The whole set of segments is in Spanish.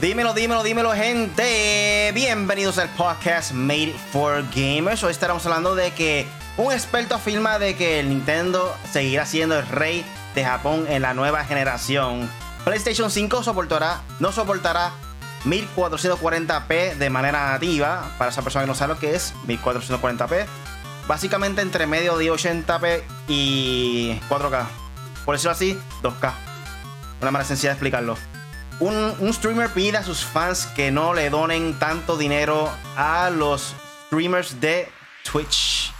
Dímelo, dímelo, dímelo, gente. Bienvenidos al podcast Made for Gamers. Hoy estaremos hablando de que un experto afirma de que el Nintendo seguirá siendo el rey de Japón en la nueva generación. PlayStation 5 soportará, no soportará 1440p de manera nativa. Para esa persona que no sabe lo que es 1440p. Básicamente entre medio de 80p y 4K. Por decirlo así, 2K. Una manera sencilla de explicarlo. Un, streamer pide a sus fans que no le donen tanto dinero a los streamers de Twitch.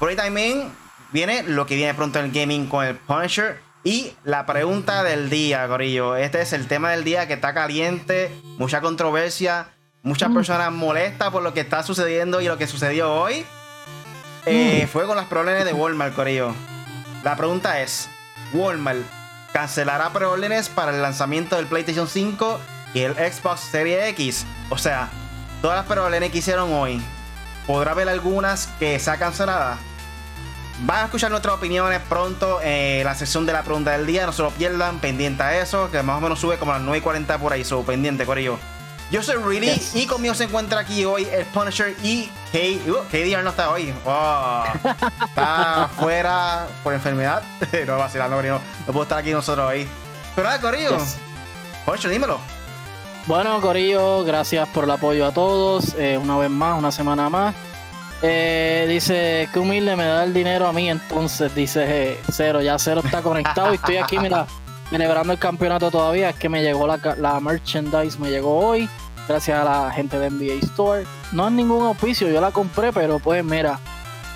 Por ahí también viene lo que viene pronto en el gaming con el Punisher. Y la pregunta del día, Corillo. Este es el tema del día que está caliente, mucha controversia, muchas mm. personas molestas por lo que está sucediendo y lo que sucedió hoy. Eh, mm. Fue con las problemas de Walmart, Corillo. La pregunta es: Walmart cancelará preórdenes para el lanzamiento del PlayStation 5 y el Xbox Series X. O sea, todas las preórdenes que hicieron hoy, podrá haber algunas que sean canceladas. Van a escuchar nuestras opiniones pronto en la sección de la pregunta del día. No se lo pierdan, pendiente a eso, que más o menos sube como a las 9.40 por ahí. So, pendiente, Corillo. Yo soy Really y conmigo se encuentra aquí hoy el Punisher y K. Uh, KDR no está hoy. está fuera por enfermedad. no vacilando, no, no puedo estar aquí nosotros hoy. Pero nada, Corillo. Punisher, dímelo. Bueno, Corillo, gracias por el apoyo a todos. Eh, una vez más, una semana más. Eh, dice que humilde me da el dinero a mí, entonces dice eh, Cero, ya Cero está conectado y estoy aquí, mira, celebrando el campeonato todavía. Es que me llegó la, la merchandise, me llegó hoy gracias a la gente de NBA Store. No es ningún auspicio, yo la compré, pero pues mira,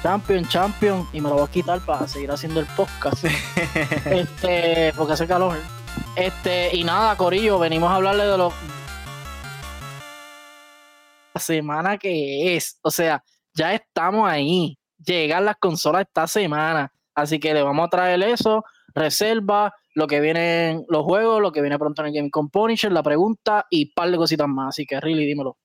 Champion, Champion, y me lo voy a quitar para seguir haciendo el podcast. este, porque hace calor. Este, y nada, Corillo, venimos a hablarle de lo la semana que es. O sea, ya estamos ahí. Llegan las consolas esta semana. Así que le vamos a traer eso, reserva, lo que vienen los juegos, lo que viene pronto en el Game con la pregunta y un par de cositas más. Así que, really, dímelo.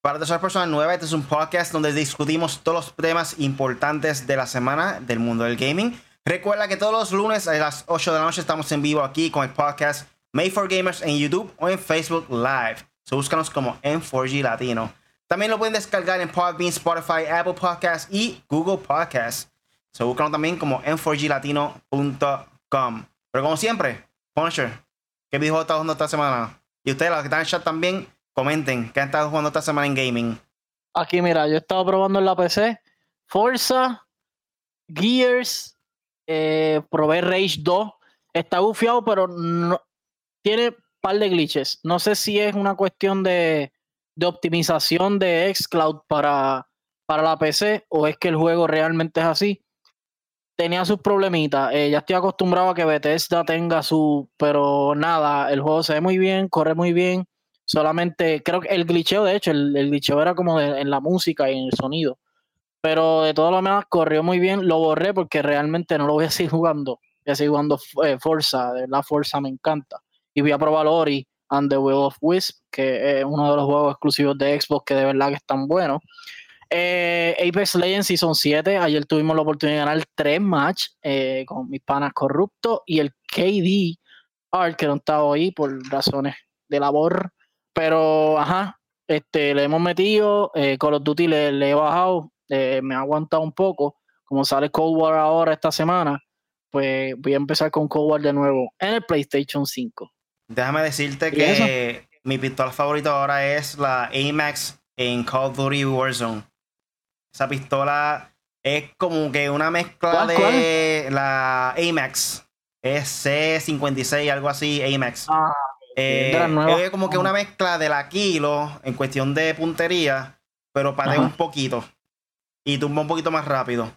Para todas las personas nuevas, este es un podcast donde discutimos todos los temas importantes de la semana del mundo del gaming. Recuerda que todos los lunes a las 8 de la noche estamos en vivo aquí con el podcast Made for Gamers en YouTube o en Facebook Live. So búscanos como M4G Latino. También lo pueden descargar en Podbean, Spotify, Apple Podcasts y Google Podcasts. So búscanos también como m4glatino.com. Pero como siempre, Punisher, ¿qué videojuego está jugando esta semana? Y ustedes, los que están en chat también, comenten qué han estado jugando esta semana en gaming. Aquí, mira, yo he estado probando en la PC Forza, Gears, eh, probé Rage 2. Está bufiado, pero no, tiene un par de glitches. No sé si es una cuestión de, optimización de Xcloud para la PC o es que el juego realmente es así tenía sus problemitas. Eh, ya estoy acostumbrado a que Bethesda tenga su. Pero nada, el juego se ve muy bien, corre muy bien. Solamente, creo que el glitcheo, de hecho, el, el glitcheo era como en la música y en el sonido. Pero de lo demás, corrió muy bien. Lo borré porque realmente no lo voy a seguir jugando. Voy a seguir jugando eh, Forza. De Forza me encanta. Y voy a probar Ori and the Will of Wisp, que es uno de los juegos exclusivos de Xbox que de verdad que están buenos. Eh, Apex Legends Season 7. Ayer tuvimos la oportunidad de ganar tres matches eh, con mis panas corruptos y el KD Art, que no estaba ahí por razones de labor. Pero, ajá, este, le hemos metido. Eh, Call of Duty le, he bajado. Eh, me ha aguantado un poco. Como sale Cold War ahora esta semana, pues voy a empezar con Cold War de nuevo en el PlayStation 5. Déjame decirte que mi pistola favorita ahora es la AMAX en Call of Duty Warzone. Esa pistola es como que una mezcla de la AMAX. Es C56, algo así, AMAX. Ah, eh, es como que una mezcla de la Kilo en cuestión de puntería, pero para un poquito. Y tumba un poquito más rápido.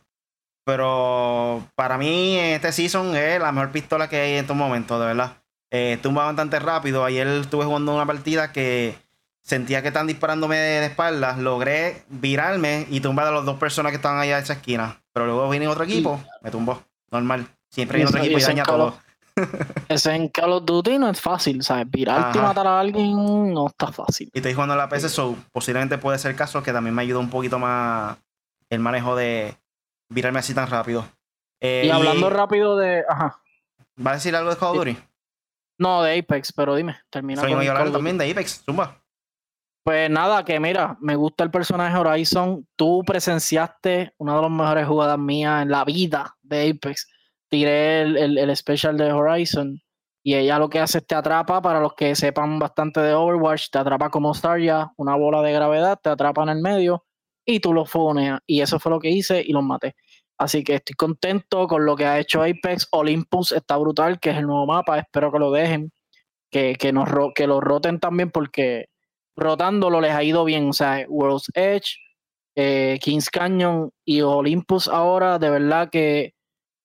Pero para mí, este season es la mejor pistola que hay en estos momentos, de verdad. Eh, tumba bastante rápido. Ayer estuve jugando una partida que sentía que están disparándome de espaldas, logré virarme y tumbar a las dos personas que estaban allá en esa esquina. Pero luego vine otro equipo, me tumbó. Normal. Siempre viene otro equipo y daña todo. Ese en Call of Duty no es fácil, ¿sabes? Virarte y matar a alguien no está fácil. Y estoy jugando en la PC, so posiblemente puede ser caso que también me ayuda un poquito más el manejo de virarme así tan rápido. Eh, y hablando rápido de. Ajá. ¿Va a decir algo de Call of Duty? No, de Apex, pero dime, termina. Soy con Duty. también de Apex, zumba. Pues nada, que mira, me gusta el personaje Horizon. Tú presenciaste una de las mejores jugadas mías en la vida de Apex. Tiré el, el, el special de Horizon y ella lo que hace es te atrapa, para los que sepan bastante de Overwatch, te atrapa como Starya, una bola de gravedad, te atrapa en el medio y tú lo foneas. Y eso fue lo que hice y los maté. Así que estoy contento con lo que ha hecho Apex. Olympus está brutal, que es el nuevo mapa. Espero que lo dejen, que, que, nos, que lo roten también porque rotándolo les ha ido bien. O sea, World's Edge, eh, Kings Canyon y Olympus ahora, de verdad que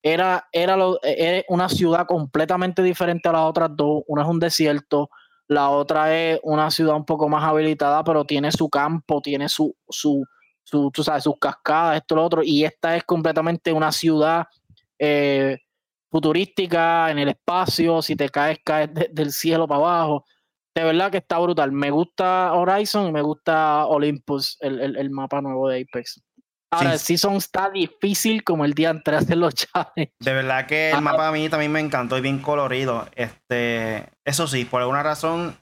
era, era, lo- era una ciudad completamente diferente a las otras dos. Una es un desierto, la otra es una ciudad un poco más habilitada, pero tiene su campo, tiene su, su, su tú sabes, sus cascadas, esto, lo otro. Y esta es completamente una ciudad eh, futurística en el espacio. Si te caes, caes de- del cielo para abajo de verdad que está brutal. Me gusta Horizon y me gusta Olympus, el, el- el mapa nuevo de Apex. Ahora, el Sí. Season está difícil como el día antes de los challenges. De verdad que el Ajá. mapa a mí también me encantó y bien colorido. Este, eso sí, por alguna razón,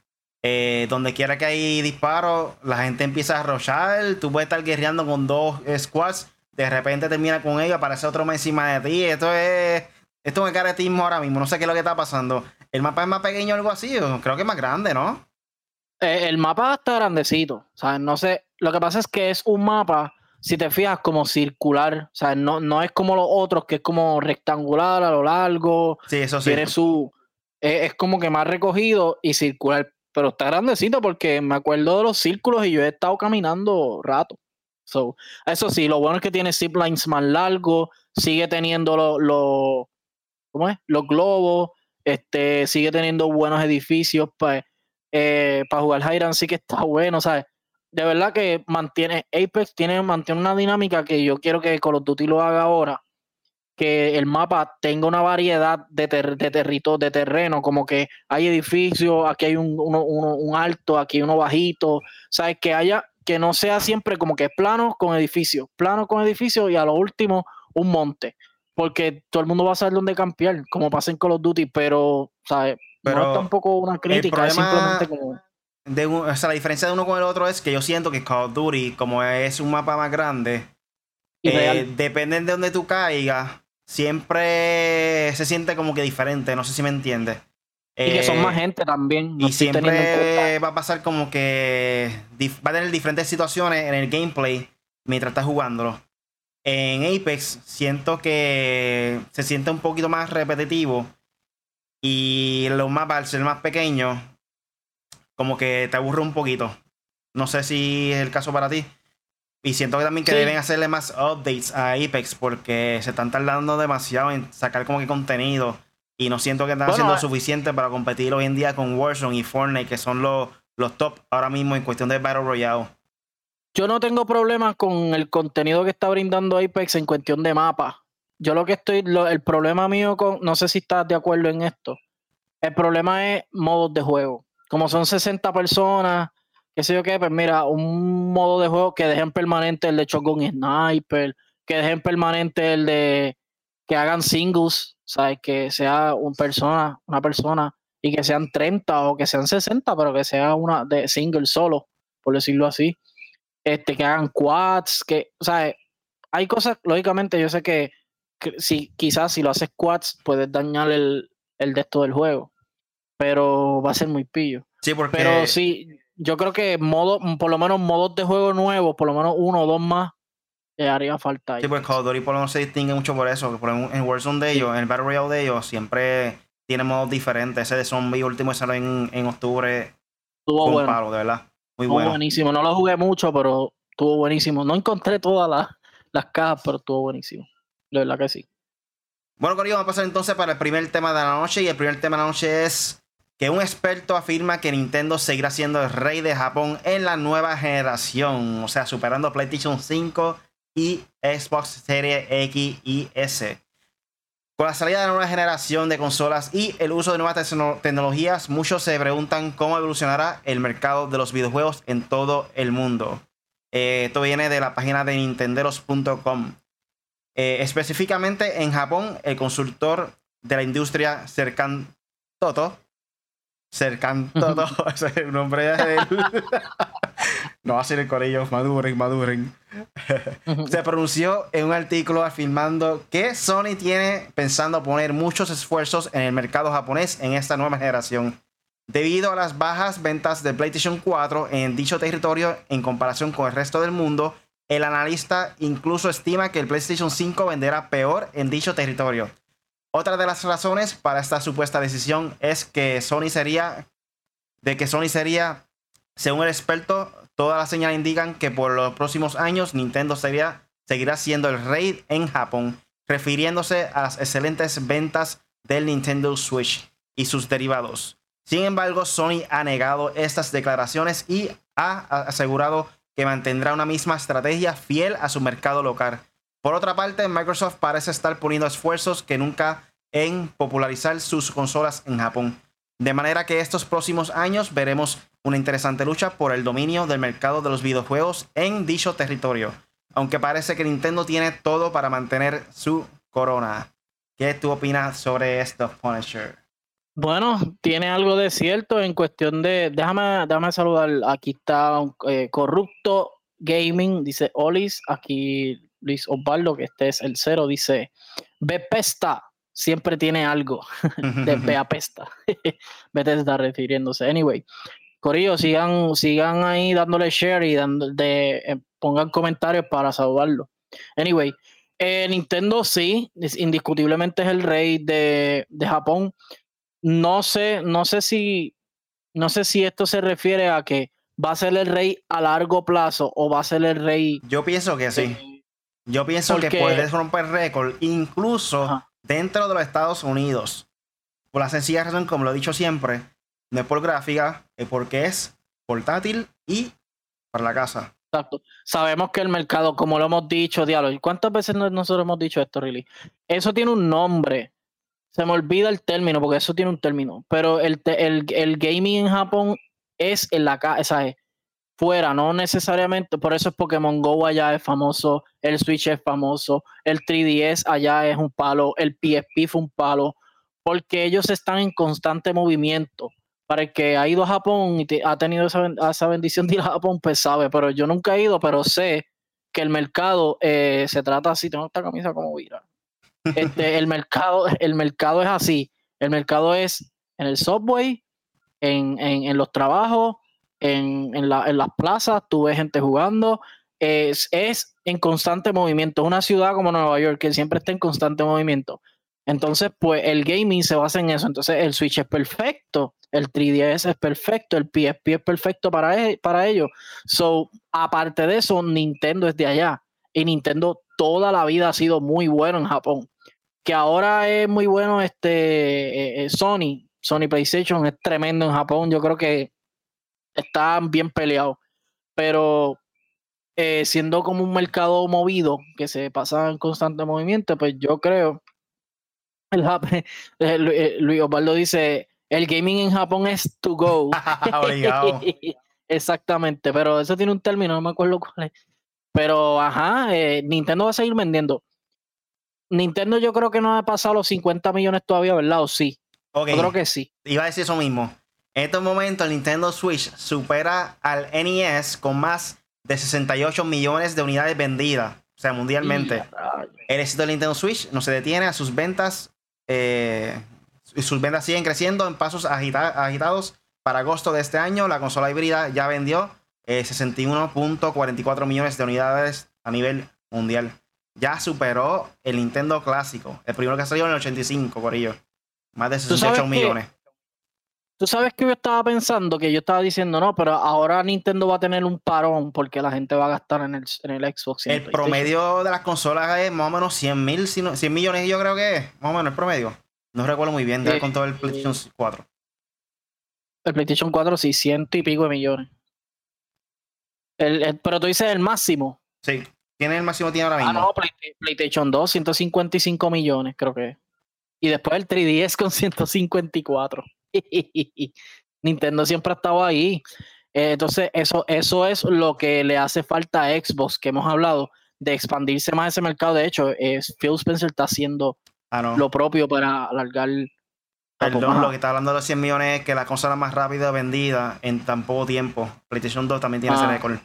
eh, donde quiera que hay disparos, la gente empieza a rochar. Tú puedes estar guerreando con dos squads, de repente termina con ellos, aparece otro más encima de ti. Esto es, esto es un caretismo ahora mismo. No sé qué es lo que está pasando. ¿El mapa es más pequeño o algo así? O Creo que es más grande, ¿no? Eh, el mapa está grandecito. O sea, no sé. Lo que pasa es que es un mapa, si te fijas, como circular. O sea, no, no es como los otros, que es como rectangular a lo largo. Sí, eso sí. Tiene su. Es, es como que más recogido y circular. Pero está grandecito porque me acuerdo de los círculos y yo he estado caminando rato. So, eso sí, lo bueno es que tiene ziplines más largos, sigue teniendo los lo, ¿cómo es? los globos, este, sigue teniendo buenos edificios para jugar Hiram, sí que está bueno, ¿sabes? De verdad que mantiene, Apex tiene, mantiene una dinámica que yo quiero que Call of Duty lo haga ahora, que el mapa tenga una variedad de, ter- de, territo- de terreno, como que hay edificios, aquí hay un, uno- un alto, aquí hay uno bajito, ¿sabes? Que haya, que no sea siempre como que plano con edificios, plano con edificios y a lo último un monte, porque todo el mundo va a saber dónde campear, como pasa en Call of Duty, pero, ¿sabes? no Pero es tampoco una crítica, es simplemente como... de un- o sea, la diferencia de uno con el otro es que yo siento que Call of Duty, como es un mapa más grande, eh, depende de donde tú caigas, siempre se siente como que diferente, no sé si me entiendes. y que son Eh, más gente también. no y siempre va a pasar como que va a tener diferentes situaciones en el gameplay mientras estás jugándolo. En Apex siento que se siente un poquito más repetitivo y los mapas al ser más pequeños como que te aburre un poquito. No sé si es el caso para ti. Y siento que también que Sí. deben hacerle más updates a Apex porque se están tardando demasiado en sacar como que contenido. Y no siento que están Bueno, haciendo eh. suficiente para competir hoy en día con Warzone y Fortnite, que son los, los top ahora mismo en cuestión de Battle Royale. Yo no tengo problemas con el contenido que está brindando Apex en cuestión de mapa. Yo lo que estoy, el problema mío con, no sé si estás de acuerdo en esto. El problema es modos de juego. Como son 60 personas, qué sé yo qué, pues mira, un modo de juego que dejen permanente el de Shotgun Sniper, que dejen permanente el de que hagan singles, ¿sabes? Que sea una persona, una persona, y que sean 30 o que sean 60, pero que sea una de single solo, por decirlo así este, que hagan quads, que, o sea, hay cosas, lógicamente, yo sé que, que si quizás si lo haces quads puedes dañar el, el de esto del juego, pero va a ser muy pillo. Sí, porque Pero sí, yo creo que modo, por lo menos modos de juego nuevos, por lo menos uno o dos más, eh, haría falta ahí. Sí, pues Call of Duty por lo menos se distingue mucho por eso. que por ejemplo, en Warzone de ellos, en el Battle Royale de ellos, siempre tiene modos diferentes. Ese de zombie último salió en, en octubre. Un bueno, palo, de verdad. Muy bueno. buenísimo. No lo jugué mucho, pero estuvo buenísimo. No encontré todas las, las cajas, pero estuvo buenísimo. De verdad que sí. Bueno, Corillo, vamos a pasar entonces para el primer tema de la noche. Y el primer tema de la noche es que un experto afirma que Nintendo seguirá siendo el rey de Japón en la nueva generación. O sea, superando PlayStation 5 y Xbox Series X y S. Con la salida de la nueva generación de consolas y el uso de nuevas tecno- tecnologías, muchos se preguntan cómo evolucionará el mercado de los videojuegos en todo el mundo. Eh, esto viene de la página de nintenderos.com. Eh, específicamente en Japón, el consultor de la industria Serkan Toto cercando todo. Ese es el nombre de él. no va a ser el corillo. Maduren, maduren. Se pronunció en un artículo afirmando que Sony tiene pensando poner muchos esfuerzos en el mercado japonés en esta nueva generación. Debido a las bajas ventas de PlayStation 4 en dicho territorio en comparación con el resto del mundo, el analista incluso estima que el PlayStation 5 venderá peor en dicho territorio. Otra de las razones para esta supuesta decisión es que Sony sería, de que Sony sería, según el experto, todas las señales indican que por los próximos años Nintendo seguirá siendo el rey en Japón, refiriéndose a las excelentes ventas del Nintendo Switch y sus derivados. Sin embargo, Sony ha negado estas declaraciones y ha asegurado que mantendrá una misma estrategia fiel a su mercado local por otra parte, Microsoft parece estar poniendo esfuerzos que nunca en popularizar sus consolas en Japón. De manera que estos próximos años veremos una interesante lucha por el dominio del mercado de los videojuegos en dicho territorio. Aunque parece que Nintendo tiene todo para mantener su corona. ¿Qué tú opinas sobre esto, Punisher? Bueno, tiene algo de cierto en cuestión de. Déjame, déjame saludar. Aquí está eh, Corrupto Gaming, dice Olis. Aquí Luis Osvaldo, que este es el cero, dice, Bepesta siempre tiene algo de Beapesta. está refiriéndose. Anyway, Corillo, sigan, sigan ahí dándole share y dando, de, eh, pongan comentarios para saludarlo. Anyway, eh, Nintendo sí, indiscutiblemente es el rey de, de, Japón. No sé, no sé si, no sé si esto se refiere a que va a ser el rey a largo plazo o va a ser el rey. Yo pienso que sí. Yo pienso que puedes romper récord incluso dentro de los Estados Unidos. Por la sencilla razón, como lo he dicho siempre, no es por gráfica, es porque es portátil y para la casa. Exacto. Sabemos que el mercado, como lo hemos dicho, diálogo, ¿cuántas veces nosotros hemos dicho esto, Really? Eso tiene un nombre. Se me olvida el término, porque eso tiene un término. Pero el, el, el gaming en Japón es en la casa, es fuera, no necesariamente, por eso es Pokémon Go allá es famoso, el Switch es famoso, el 3DS allá es un palo, el PSP fue un palo, porque ellos están en constante movimiento. Para el que ha ido a Japón y ha tenido esa, bendición de ir a Japón, pues sabe, pero yo nunca he ido, pero sé que el mercado eh, se trata así, tengo esta camisa como vira. Este, el mercado, el mercado es así, el mercado es en el subway, en, en los trabajos, en, en, la, en las plazas, tú ves gente jugando, es, es en constante movimiento. Es una ciudad como Nueva York que siempre está en constante movimiento. Entonces, pues el gaming se basa en eso. Entonces, el Switch es perfecto, el 3DS es perfecto, el PSP es perfecto para, e, para ello. So, aparte de eso, Nintendo es de allá. Y Nintendo toda la vida ha sido muy bueno en Japón. Que ahora es muy bueno este eh, eh, Sony. Sony PlayStation es tremendo en Japón. Yo creo que están bien peleados. Pero eh, siendo como un mercado movido que se pasa en constante movimiento, pues yo creo. El, Luis Osvaldo dice: el gaming en Japón es to go. Exactamente, pero eso tiene un término, no me acuerdo cuál es. Pero ajá, Nintendo va a seguir vendiendo. Nintendo yo creo que no ha pasado los 50 millones todavía, ¿verdad? ¿O sí? Yo creo que sí. Iba a decir eso mismo. En estos momentos, el Nintendo Switch supera al NES con más de 68 millones de unidades vendidas, o sea, mundialmente. El éxito del Nintendo Switch no se detiene a sus ventas. Eh, sus ventas siguen creciendo en pasos agitados. Para agosto de este año, la consola híbrida ya vendió 61.44 eh, millones de unidades a nivel mundial. Ya superó el Nintendo clásico, el primero que salió en el 85 por ello. Más de 68 millones. Tú sabes que yo estaba pensando, que yo estaba diciendo, no, pero ahora Nintendo va a tener un parón porque la gente va a gastar en el, en el Xbox. el, promedio de las consolas es más o menos 100 mil, 100 millones yo creo que es, más o menos el promedio. No recuerdo muy bien, de con todo el PlayStation 4. El PlayStation 4 sí, ciento y pico de millones. El, pero tú dices el máximo. Sí, tiene el máximo tiene ahora mismo. Ah, no, PlayStation 2, 155 millones creo que. Y después el 3DS con 154. Nintendo siempre ha estado ahí. Eh, entonces, eso, eso es lo que le hace falta a Xbox, que hemos hablado, de expandirse más ese mercado. De hecho, es, Phil Spencer está haciendo ah, lo propio para alargar, Perdón, lo que está hablando de los 100 millones es que la consola más rápida vendida en tan poco tiempo. PlayStation 2 también tiene ese Ah. récord.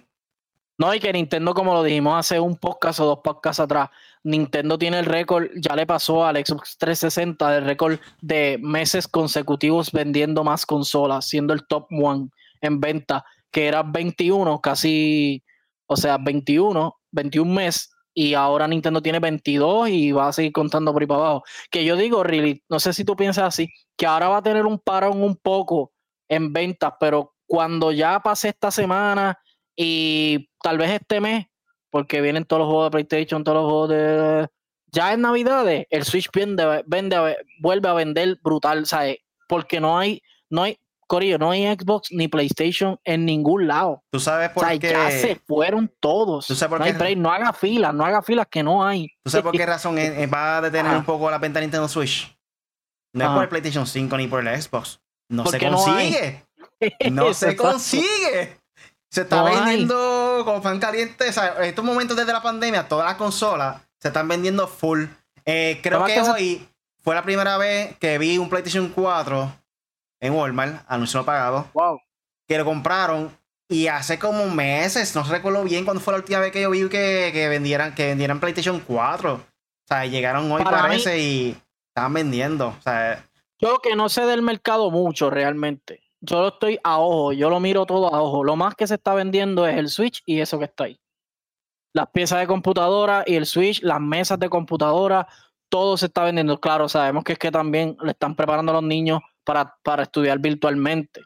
No, y que Nintendo, como lo dijimos hace un podcast o dos podcasts atrás, Nintendo tiene el récord, ya le pasó al Xbox 360 el récord de meses consecutivos vendiendo más consolas, siendo el top one en venta, que era 21, casi, o sea, 21, 21 meses, y ahora Nintendo tiene 22 y va a seguir contando por ahí para abajo. Que yo digo, really, no sé si tú piensas así, que ahora va a tener un parón un poco en ventas, pero cuando ya pase esta semana y tal vez este mes, porque vienen todos los juegos de PlayStation, todos los juegos de... Ya en Navidades, el Switch vende, vende vuelve a vender brutal, ¿sabes? Porque no hay, no hay, Corillo, no hay Xbox ni PlayStation en ningún lado. ¿Tú sabes O por sea, qué? ya se fueron todos. ¿Tú sabes por no hay qué? break, no haga filas, no haga filas que no hay. ¿Tú sabes por qué razón va a detener Ajá. un poco la venta Nintendo Switch? No es por el PlayStation 5 ni por el Xbox. No se no consigue. No, se consigue. Se está No vendiendo como pan caliente. O sea, en estos momentos desde la pandemia, todas las consolas se están vendiendo full. Eh, creo que hoy fue la primera vez que vi un PlayStation 4 en Walmart, anuncio no pagado, Wow. que lo compraron. Y hace como meses, no recuerdo bien cuándo fue la última vez que yo vi que, que vendieran, que vendieran PlayStation 4. O sea, llegaron hoy Para mí- parece y estaban vendiendo. O sea, Yo que no sé del mercado mucho realmente. Yo lo estoy a ojo, yo lo miro todo a ojo. Lo más que se está vendiendo es el Switch y eso que está ahí. Las piezas de computadora y el Switch, las mesas de computadora, todo se está vendiendo. Claro, sabemos que es que también le están preparando a los niños para, para estudiar virtualmente,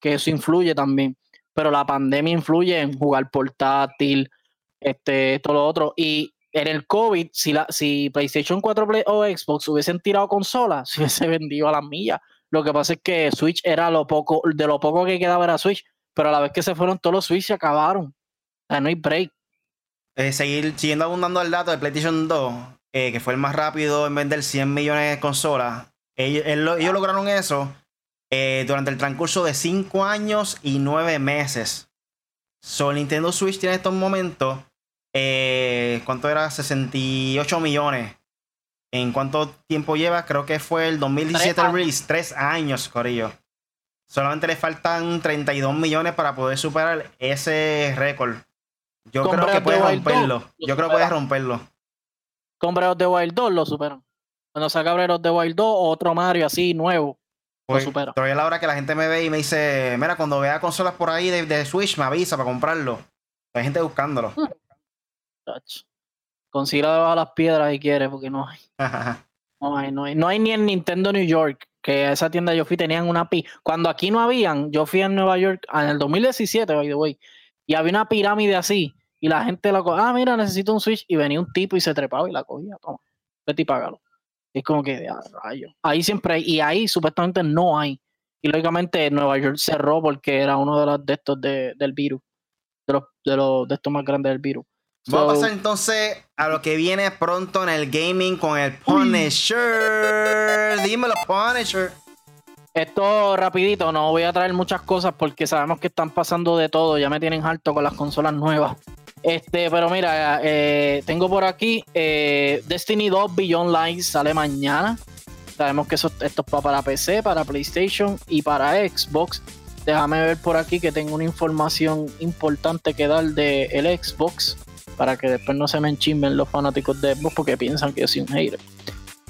que eso influye también. Pero la pandemia influye en jugar portátil, este, todo lo otro. Y en el COVID, si, la, si PlayStation 4 Play o Xbox hubiesen tirado consolas, se hubiese vendido a las millas. Lo que pasa es que Switch era lo poco, de lo poco que quedaba era Switch, pero a la vez que se fueron todos los Switch se acabaron. No hay break. eh, seguir siguiendo abundando el dato de PlayStation 2, eh, que fue el más rápido en vender 100 millones de consolas. Ellos, él ellos lograron eso eh, durante el transcurso de 5 años y 9 meses. So, Nintendo Switch tiene en estos momentos, eh, ¿cuánto era? 68 millones. ¿En cuánto tiempo lleva? Creo que fue el 2017 Tres el release. 3 años, Corillo. Solamente le faltan 32 millones para poder superar ese récord. Yo creo que puede romperlo. 2, lo Yo creo que puede romperlo. Of the Wild 2 lo superan. Cuando saca Breath of the Wild 2, otro Mario así nuevo. Pues, supera. todavía a la hora que la gente me ve y me dice, mira, cuando vea consolas por ahí de, de Switch, me avisa para comprarlo. Hay gente buscándolo. Touch. Consiga debajo de las piedras si quiere, porque no hay. No hay, no hay. No hay ni en Nintendo New York, que a esa tienda yo fui, tenían una pi. Cuando aquí no habían, yo fui en Nueva York en el 2017, by the way, y había una pirámide así, y la gente la cogía, ah, mira, necesito un Switch, y venía un tipo y se trepaba y la cogía, toma, vete y págalo. Es como que, ah, rayo. Ahí siempre hay, y ahí supuestamente no hay. Y lógicamente Nueva York cerró porque era uno de los de estos de- del virus, de los, de los de estos más grandes del virus. Vamos a pasar entonces a lo que viene pronto en el gaming con el Punisher. Dímelo, Punisher. Esto rapidito, no voy a traer muchas cosas porque sabemos que están pasando de todo, ya me tienen harto con las consolas nuevas. Este, pero mira, eh, tengo por aquí eh, Destiny 2 Beyond Light sale mañana. Sabemos que eso, esto es pa- para PC, para PlayStation y para Xbox. Déjame ver por aquí que tengo una información importante que dar de el Xbox para que después no se me enchimen los fanáticos de Xbox porque piensan que yo soy un hater.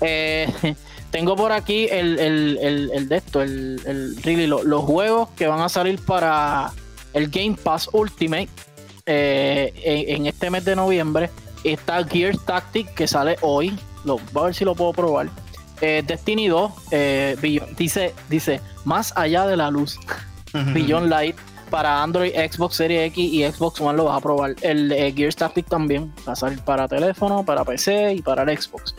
Eh, tengo por aquí el, el, el, de esto, el, really, lo- los juegos que van a salir para el Game Pass Ultimate eh, en, en este mes de noviembre. Está Gears Tactic que sale hoy. Lo, voy a ver si lo puedo probar. Eh, Destiny 2 eh, dice, dice más allá de la luz. Beyond Light para Android, Xbox Series X y Xbox One lo vas a probar. El eh, Gears Tactic también va a salir para teléfono, para PC y para el Xbox.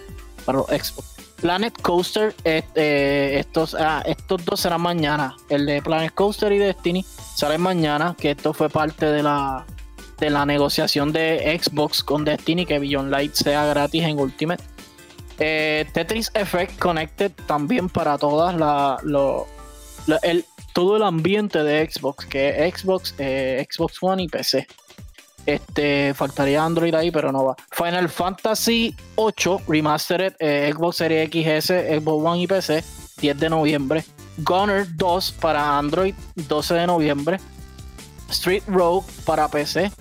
Para los Xbox. Planet Coaster, estos, ah, estos dos serán mañana. El de Planet Coaster y Destiny salen mañana, que esto fue parte de la de la negociación de Xbox con Destiny, que Beyond Light sea gratis en Ultimate. Eh, Tetris Effect Connected también para todas la, el, todo el ambiente de Xbox, que es Xbox, eh, Xbox One y PC. Este, faltaría Android ahí, pero no va. Final Fantasy 8 Remastered, eh, Xbox Series XS, Xbox One y PC. 10 de noviembre. Gunner 2 para Android, 12 de noviembre. Street Rogue para PC,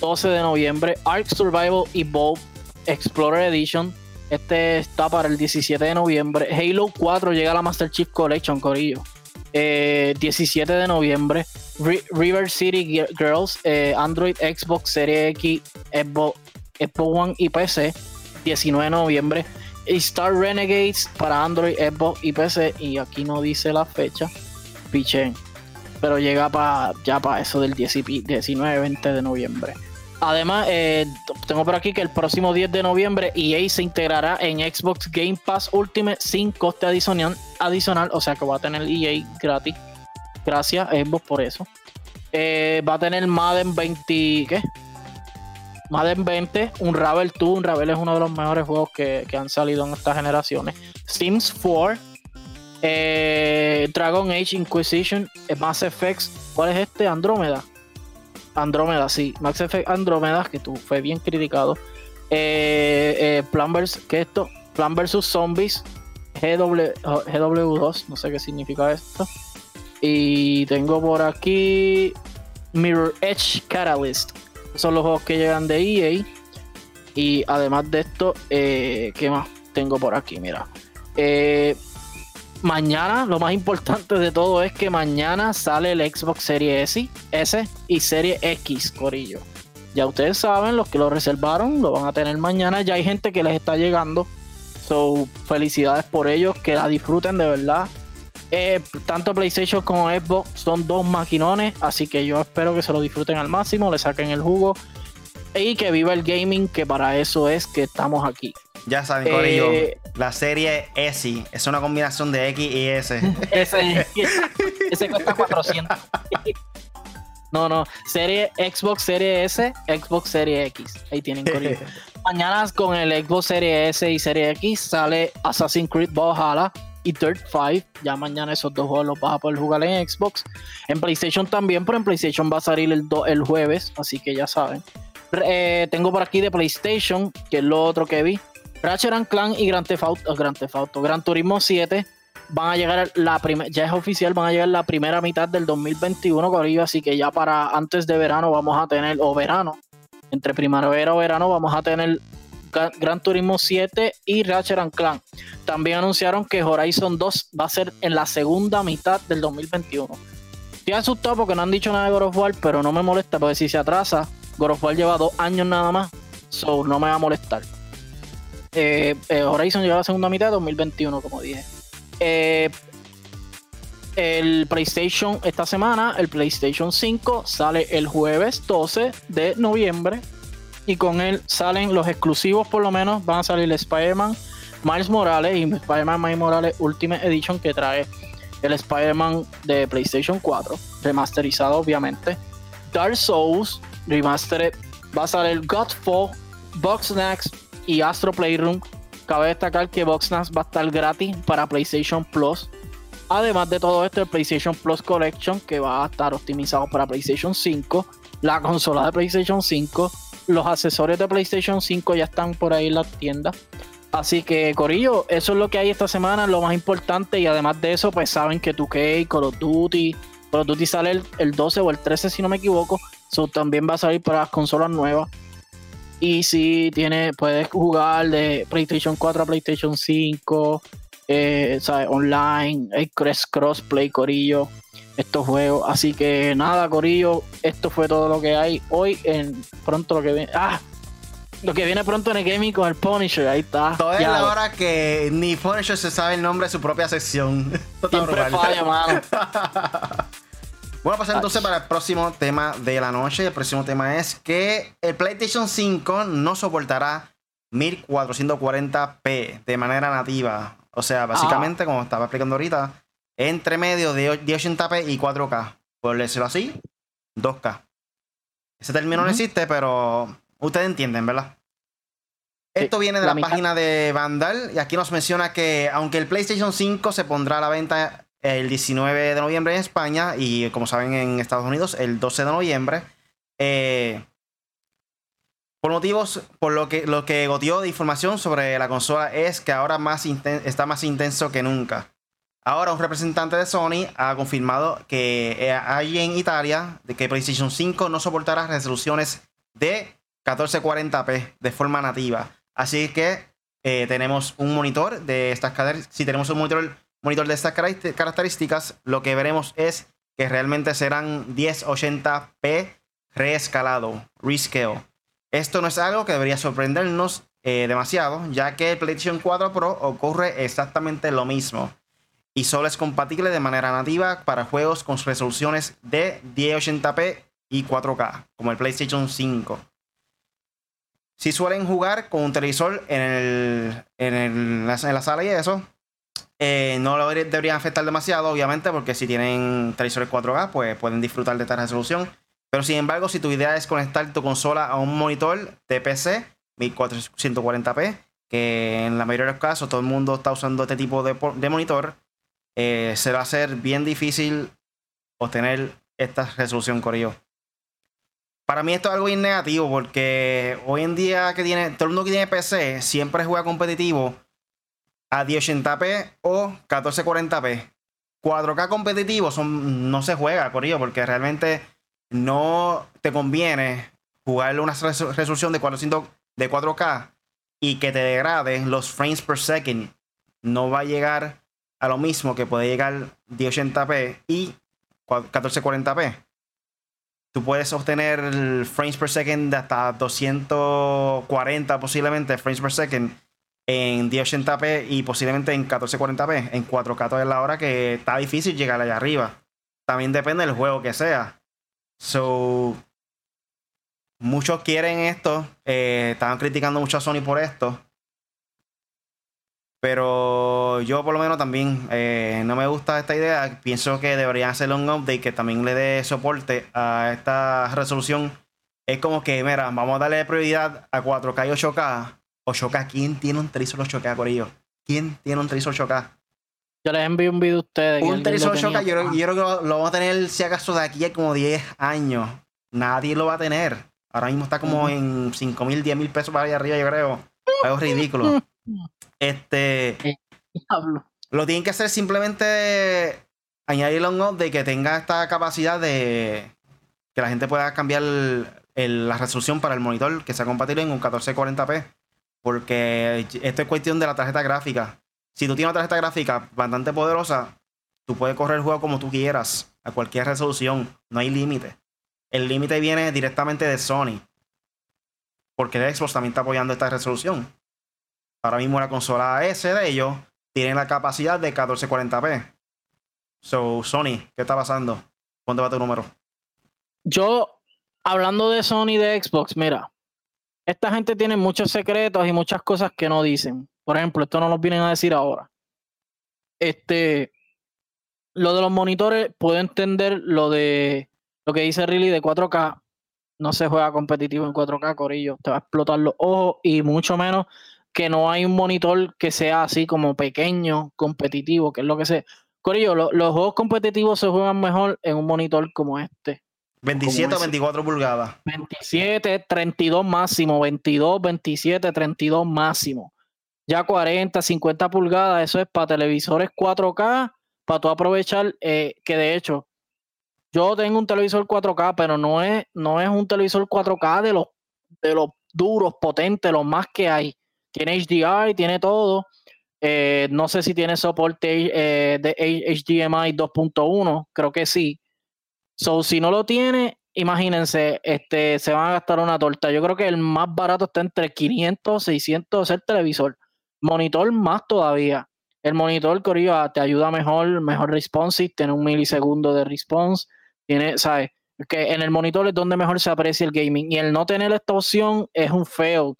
12 de noviembre. Ark Survival Evolved Explorer Edition. Este está para el 17 de noviembre. Halo 4 llega a la Master Chief Collection, Corillo. 17 eh, de noviembre. River City Girls, eh, Android, Xbox, Series X, Xbox, One y PC. 19 de noviembre. Star Renegades para Android, Xbox y PC. Y aquí no dice la fecha. Pichen. Pero llega para ya para eso del 19-20 de noviembre. Además, eh, tengo por aquí que el próximo 10 de noviembre EA se integrará en Xbox Game Pass Ultimate sin coste adicional, adicional o sea que va a tener EA gratis. Gracias, Xbox, por eso. Eh, va a tener Madden 20, ¿qué? Madden 20, un Ravel 2. Un Ravel es uno de los mejores juegos que, han salido en estas generaciones. Sims 4, eh, Dragon Age Inquisition, Mass Effect. ¿Cuál es este? Andrómeda. Andrómeda, sí. Max Effect Andrómeda, que tú fue bien criticado. Eh, eh, Plan vs. ¿Qué es esto? Plan vs. Zombies. GW, GW2, no sé qué significa esto. Y tengo por aquí Mirror Edge Catalyst. Son los juegos que llegan de EA. Y además de esto, eh, ¿qué más tengo por aquí? Mira. Mañana, lo más importante de todo es que mañana sale el Xbox Series S, y Serie X, Corillo. Ya ustedes saben, los que lo reservaron lo van a tener mañana. Ya hay gente que les está llegando. So, felicidades por ellos, que la disfruten de verdad. Eh, tanto PlayStation como Xbox son dos maquinones, así que yo espero que se lo disfruten al máximo, le saquen el jugo y que viva el gaming, que para eso es que estamos aquí. Ya saben, Corillo, eh, la serie S es una combinación de X y S. ese, ese cuesta 400. no, no, serie Xbox Serie S, Xbox Serie X. Ahí tienen Corillo. Mañana con el Xbox Serie S y Serie X sale Assassin's Creed Valhalla y Third Five. Ya mañana esos dos juegos los vas a poder jugar en Xbox. En PlayStation también, pero en PlayStation va a salir el, el jueves, así que ya saben. Eh, tengo por aquí de PlayStation, que es lo otro que vi. Ratchet Clank y Grand Theft Auto, Grand Theft Auto, Gran Turismo 7 van a llegar la primera, ya es oficial, van a llegar la primera mitad del 2021, Corillo, así que ya para antes de verano vamos a tener, o verano, entre primavera o verano vamos a tener Gran Turismo 7 y Ratchet Clank. También anunciaron que Horizon 2 va a ser en la segunda mitad del 2021. Estoy asustado porque no han dicho nada de God of War, pero no me molesta porque si se atrasa, God of War lleva dos años nada más, so no me va a molestar. Eh, eh, Horizon lleva la segunda mitad de 2021, como dije. Eh, el PlayStation esta semana, el PlayStation 5 sale el jueves 12 de noviembre. Y con él salen los exclusivos, por lo menos. Van a salir Spider-Man, Miles Morales y Spider-Man Miles Morales Ultimate Edition que trae el Spider-Man de PlayStation 4, remasterizado obviamente. Dark Souls Remastered. Va a salir Godfall, Boxnax y Astro Playroom. Cabe destacar que Boxnax va a estar gratis para PlayStation Plus. Además de todo esto, el PlayStation Plus Collection que va a estar optimizado para PlayStation 5, la consola de PlayStation 5, los accesorios de PlayStation 5 ya están por ahí en la tienda. Así que, Corillo, eso es lo que hay esta semana, lo más importante. Y además de eso, pues saben que 2K, Call of Duty, Call of Duty sale el 12 o el 13, si no me equivoco. So, también va a salir para las consolas nuevas. Y si tiene, puedes jugar de PlayStation 4 a PlayStation 5, eh, online, hay crossplay, Corillo, estos juegos. Así que nada, Corillo, esto fue todo lo que hay hoy. En pronto lo que viene. ¡Ah! Lo que viene pronto en el gaming con el Punisher, ahí está. Todavía es la hora que ni Punisher se sabe el nombre de su propia sección. Siempre falla, mano. Bueno, pasar entonces para el próximo tema de la noche. El próximo tema es que el PlayStation 5 no soportará 1440p de manera nativa. O sea, básicamente, como estaba explicando ahorita, entre medio de 80p y 4K. Por decirlo así, 2K. Ese término no existe, pero ustedes entienden, ¿verdad? Esto viene de la, la página de Vandal y aquí nos menciona que aunque el PlayStation 5 se pondrá a la venta el 19 de noviembre en España y como saben en Estados Unidos el 12 de noviembre. Eh, por motivos, por lo que, lo que goteó de información sobre la consola es que ahora más está más intenso que nunca. Ahora un representante de Sony ha confirmado que eh, hay en Italia que PlayStation 5 no soportará resoluciones de 1440p de forma nativa. Así que eh, tenemos un monitor de estas características. Si tenemos un monitor, monitor de estas características, lo que veremos es que realmente serán 1080p reescalado, rescale. Esto no es algo que debería sorprendernos eh, demasiado, ya que el PlayStation 4 Pro ocurre exactamente lo mismo y solo es compatible de manera nativa para juegos con resoluciones de 1080p y 4K, como el PlayStation 5. Si suelen jugar con un televisor en, el, en, la, sala y eso, eh, no lo deberían afectar demasiado, obviamente, porque si tienen televisores 4K, pues pueden disfrutar de esta resolución. Pero sin embargo, si tu idea es conectar tu consola a un monitor de PC 1440p, que en la mayoría de los casos todo el mundo está usando este tipo de, de monitor, eh, se va a hacer bien difícil obtener esta resolución Corillo. Para mí esto es algo bien negativo porque hoy en día que tiene todo el mundo que tiene PC siempre juega competitivo a 1080p o 1440p. 4K competitivo son, no se juega, Corillo, porque realmente no te conviene jugarle una resolución de 400 de 4K y que te degrade los frames per second. No va a llegar a lo mismo que puede llegar 1080p y 1440p. Tú puedes obtener frames per second de hasta 240 posiblemente frames per second en 1080p y posiblemente en 1440p. En 4K es la hora que está difícil llegar allá arriba. También depende del juego que sea. So, muchos quieren esto. Eh, estaban criticando mucho a Sony por esto. Pero yo por lo menos también eh, no me gusta esta idea. Pienso que deberían hacer un update que también le dé soporte a esta resolución. Es como que, mira, vamos a darle prioridad a 4K y 8K. 8K, ¿quién tiene un televisor 8K, Corillo? ¿Quién tiene un televisor 8K? Yo les envío un video a ustedes. Un televisor 8K, yo, creo que lo, vamos a tener, si acaso, de aquí a como 10 años. Nadie lo va a tener. Ahora mismo está como en 5 mil, 10 mil pesos para allá arriba, yo creo. Algo ridículo. Este. Lo tienen que hacer simplemente añadirle un de que tenga esta capacidad de que la gente pueda cambiar la resolución para el monitor que sea compatible en un 1440p. Porque esto es cuestión de la tarjeta gráfica. Si tú tienes una tarjeta gráfica bastante poderosa, tú puedes correr el juego como tú quieras, a cualquier resolución. No hay límite. El límite viene directamente de Sony. Porque Xbox también está apoyando esta resolución. Ahora mismo la consola S de ellos tiene la capacidad de 1440p. So, Sony, ¿qué está pasando? ¿Cuándo va tu número? Yo, hablando de Sony de Xbox, mira, esta gente tiene muchos secretos y muchas cosas que no dicen. Por ejemplo, esto no nos vienen a decir ahora. Este, lo de los monitores, puedo entender lo de lo que dice Riley de 4K. No se juega competitivo en 4K, Corillo. Te va a explotar los ojos y mucho menos que no hay un monitor que sea así como pequeño, competitivo, que es lo que sé. Corillo, los juegos competitivos se juegan mejor en un monitor como este. 27 o 24 pulgadas. 27, 32 máximo, 22, 27, 32 máximo. Ya 40, 50 pulgadas, eso es para televisores 4K, para tú aprovechar, eh, que de hecho, yo tengo un televisor 4K, pero no es, no es un televisor 4K de los, de los duros, potentes, los más que hay. Tiene HDR, tiene todo. Eh, no sé si tiene soporte eh, de HDMI 2.1, creo que sí. So, si no lo tiene, imagínense, este, se van a gastar una torta. Yo creo que el más barato está entre 500, 600 el televisor. Monitor más todavía. El monitor, Corillo, te ayuda mejor, mejor responsive, tiene un milisegundo de response. Tiene, ¿sabes? Que en el monitor es donde mejor se aprecia el gaming. Y el no tener esta opción es un fail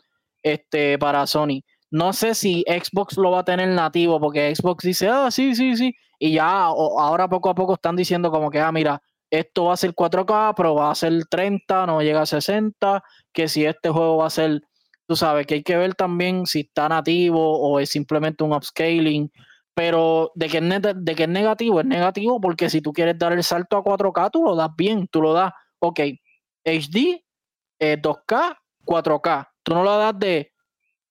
este, para Sony. No sé si Xbox lo va a tener nativo, porque Xbox dice, ah, sí, sí, sí. Y ya ahora poco a poco están diciendo como que, ah, mira, esto va a ser 4K, pero va a ser 30, no llega a 60, que si este juego va a ser, tú sabes, que hay que ver también si está nativo o es simplemente un upscaling. Pero de que, es de que es negativo, es negativo porque si tú quieres dar el salto a 4K, tú lo das bien, tú lo das, ok, HD, 2K, 4K Tú no lo das de,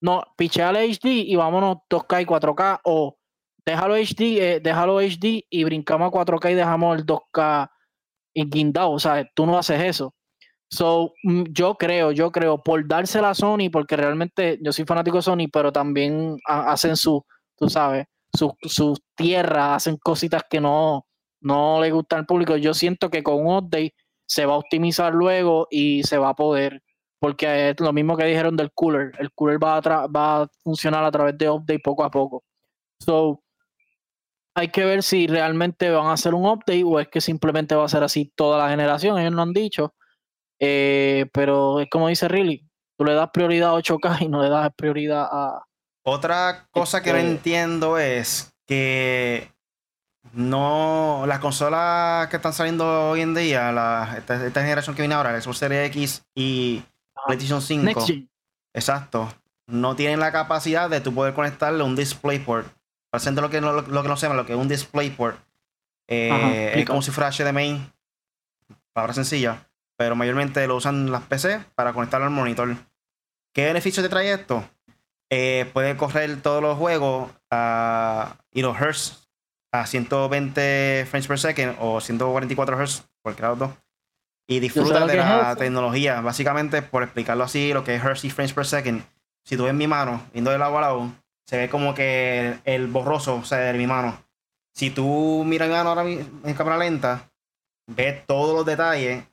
no, pichea al HD y vámonos 2K y 4K o déjalo HD, eh, déjalo HD y brincamos a 4K y dejamos el 2K guindado. O sea, tú no haces eso. So, mm, yo creo, yo creo, por dársela a Sony, porque realmente yo soy fanático de Sony, pero también hacen su, tú sabes, sus su tierras, hacen cositas que no, no le gustan al público. Yo siento que con un update se va a optimizar luego y se va a poder, porque es lo mismo que dijeron del cooler. El cooler va a, va a funcionar a través de update poco a poco. So, hay que ver si realmente van a hacer un update o es que simplemente va a ser así toda la generación. Ellos no han dicho. Eh, pero es como dice Riley, tú le das prioridad a 8K y no le das prioridad a... Otra cosa que no este entiendo es que no las consolas que están saliendo hoy en día, la, esta, generación que viene ahora, la Xbox Series X y ah, PlayStation 5, exacto, no tienen la capacidad de tú poder conectarle un DisplayPort. Para lo que, lo, lo que no se llama, lo que es un DisplayPort. Eh, es como si fuera HDMI, palabra sencilla pero mayormente lo usan las PC para conectarlo al monitor. ¿Qué beneficio te trae esto? Eh, puede correr todos los juegos a y los Hz a 120 frames per second o 144 Hz, cualquiera de los dos. Y disfruta de la tecnología. Básicamente, por explicarlo así, lo que es Hz y frames per second. Si tú ves mi mano, viendo de lado a lado, se ve como que el, borroso, o sea, de mi mano. Si tú miras mi mano ahora en cámara lenta, ves todos los detalles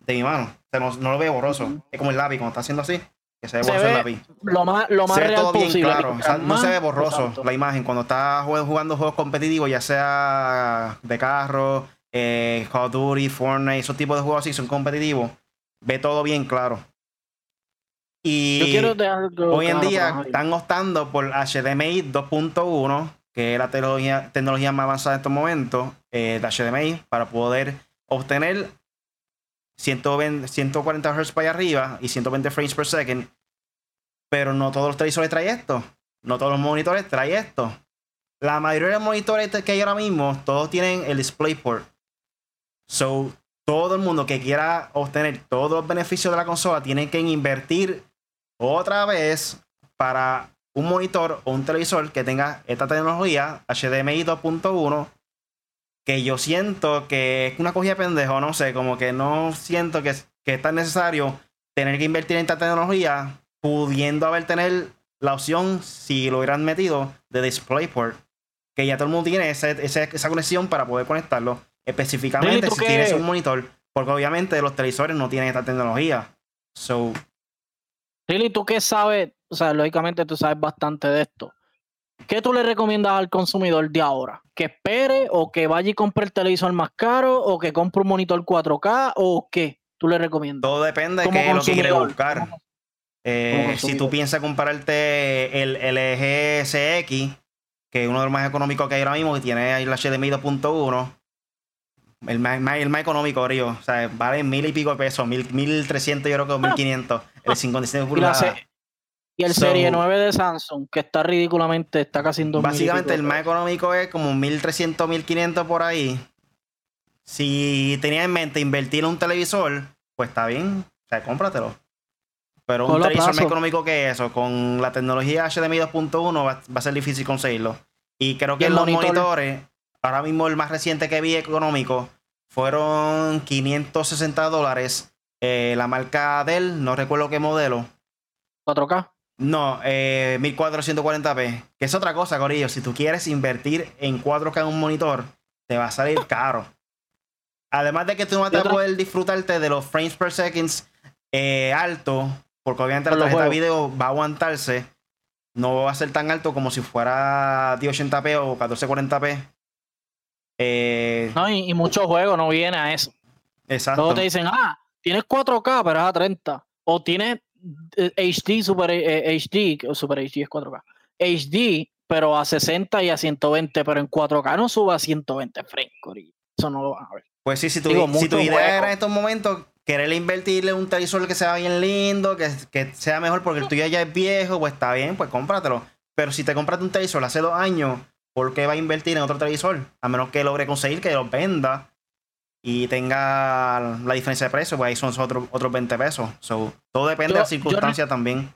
de mi mano. O sea, no, lo veo borroso. Es como el lápiz, cuando está haciendo así, que se ve borroso el lápiz. Lo más, lo más se ve todo bien claro. no se ve borroso la imagen. Cuando estás jugando juegos competitivos, ya sea de carro, eh, Call of Duty, Fortnite, esos tipos de juegos así son competitivos, ve todo bien claro. Y hoy en día están optando por HDMI 2.1, que es la tecnología, tecnología más avanzada en estos momentos eh, de HDMI, para poder obtener 120, 140 Hz para allá arriba y 120 frames per second. Pero no todos los televisores traen esto. No todos los monitores traen esto. La mayoría de los monitores que hay ahora mismo, todos tienen el DisplayPort. So, todo el mundo que quiera obtener todos los beneficios de la consola tiene que invertir otra vez para un monitor o un televisor que tenga esta tecnología HDMI 2.1 que yo siento que es una cogida pendejo, no sé, como que no siento que, que es tan necesario tener que invertir en esta tecnología, pudiendo haber tener la opción, si lo hubieran metido, de DisplayPort, que ya todo el mundo tiene esa conexión para poder conectarlo, específicamente si tienes un monitor, porque obviamente los televisores no tienen esta tecnología. So. Really, ¿tú qué sabes? O sea, lógicamente tú sabes bastante de esto. ¿Qué tú le recomiendas al consumidor de ahora? ¿Que espere o que vaya y compre el televisor más caro o que compre un monitor 4K o qué? ¿Tú le recomiendas? Todo depende de qué es lo que quiere buscar. Eh, si tú piensas comprarte el LG CX, que es uno de los más económicos que hay ahora mismo, que tiene ahí la HDMI 2.1, el más, el más económico, Río. O sea, vale mil y pico de pesos, mil, mil trescientos, yo creo que mil quinientos. El 55 pulgadas. Y el Serie 9 de Samsung, que está ridículamente, está casi en Básicamente, el más económico es como 1300, 1500 por ahí. Si tenías en mente invertir en un televisor, pues está bien, o sea, cómpratelo. Pero un televisor más económico que eso, con la tecnología HDMI 2.1, va, a ser difícil conseguirlo. Y creo que los monitores, ahora mismo el más reciente que vi económico, fueron 560 dólares. Eh, la marca Dell, no recuerdo qué modelo. 4K. No, eh, 1440p. Que es otra cosa, Corillo. Si tú quieres invertir en 4K en un monitor, te va a salir caro. Además de que tú no vas a poder disfrutarte de los frames per seconds eh, alto, porque obviamente la tarjeta de video va a aguantarse. No va a ser tan alto como si fuera 1080p o 1440p. Eh, no, y, muchos juegos no vienen a eso. Exacto. Todos te dicen, ah, tienes 4K, pero es a 30. O tienes HD, Super HD, eh, Super HD es 4K. HD, pero a 60 y a 120, pero en 4K no suba a 120 frames, Eso no lo van a ver. Pues sí, si tu, si tu idea era en estos momentos querer invertirle un televisor que sea bien lindo, que, que sea mejor porque el tuyo ya es viejo, pues está bien, pues cómpratelo. Pero si te compraste un televisor hace dos años, ¿por qué va a invertir en otro televisor? A menos que logre conseguir que lo venda y tenga la diferencia de precio, pues ahí son otros otros 20 pesos. todo depende de la circunstancia también.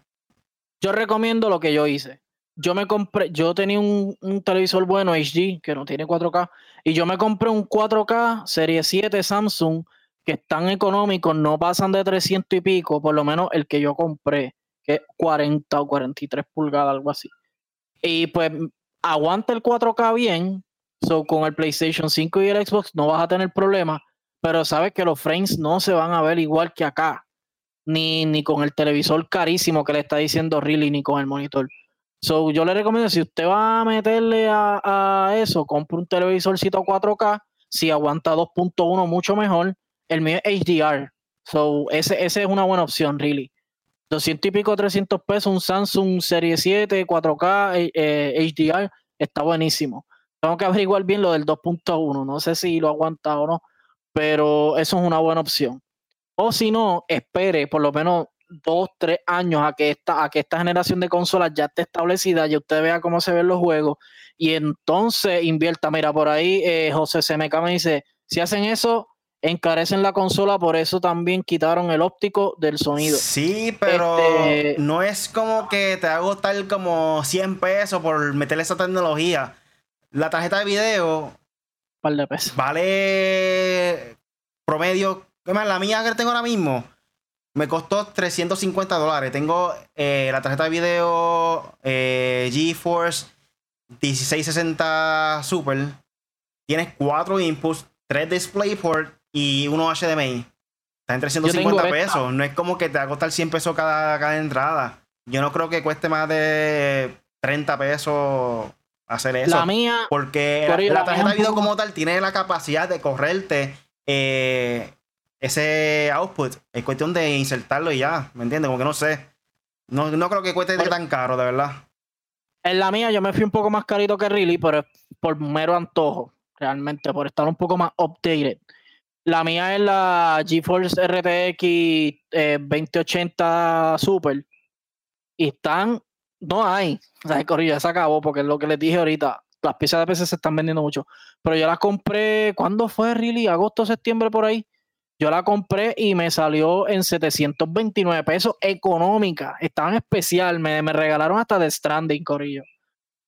Yo recomiendo lo que yo hice. yo me compré, yo tenía un, un, televisor bueno HD que no tiene 4K y yo me compré un 4K Serie 7 Samsung que están económicos, no pasan de 300 y pico, por lo menos el que yo compré, que es 40 o 43 pulgadas, algo así. Y pues aguanta el 4K bien, so con el PlayStation 5 y el Xbox no vas a tener problema, pero sabes que los frames no se van a ver igual que acá, ni, ni con el televisor carísimo que le está diciendo Really, ni con el monitor. So, yo le recomiendo, si usted va a meterle a, a eso, compre un televisorcito 4K, si aguanta 2.1 mucho mejor, el mío es HDR. So, ese, ese es una buena opción, really. 200 y pico, 300 pesos, un Samsung Serie 7, 4K, eh, HDR, está buenísimo. Tengo que averiguar bien lo del 2.1, no sé si lo aguanta o no, pero eso es una buena opción. O si no, espere por lo menos dos, tres años a que esta, a que esta generación de consolas ya esté establecida, y usted vea cómo se ven los juegos, y entonces invierta. Mira, por ahí eh, José CMK me dice, si hacen eso, encarecen la consola, por eso también quitaron el óptico del sonido. Sí, pero este, no es como que te hago tal como 100 pesos por meterle esa tecnología. La tarjeta de video par de pesos. vale promedio, la mía que tengo ahora mismo me costó 350 dólares. Tengo eh, la tarjeta de video eh, GeForce 1660 Super. Tienes 4 inputs, 3 DisplayPort y uno HDMI. Está en 350 pesos. No es como que te va a costar 100 pesos cada, cada entrada. Yo no creo que cueste más de 30 pesos hacer eso. La mía. Porque la, tarjeta de video como tal tiene la capacidad de correrte eh, ese output. Es cuestión de insertarlo y ya. ¿Me entiendes? Como que no sé. No, no creo que cueste tan caro, de verdad. En la mía yo me fui un poco más carito que Really, pero por mero antojo. Realmente, por estar un poco más updated. La mía es la GeForce RTX 2080 Super. Y están. No hay. O sea, ya se acabó porque es lo que les dije ahorita. Las piezas de PC se están vendiendo mucho. Pero yo las compré. ¿Cuándo fue, Really? ¿Agosto, septiembre por ahí? Yo la compré y me salió en 729 pesos económica. Estaban especial. Me, me regalaron hasta de Stranding, Corillo.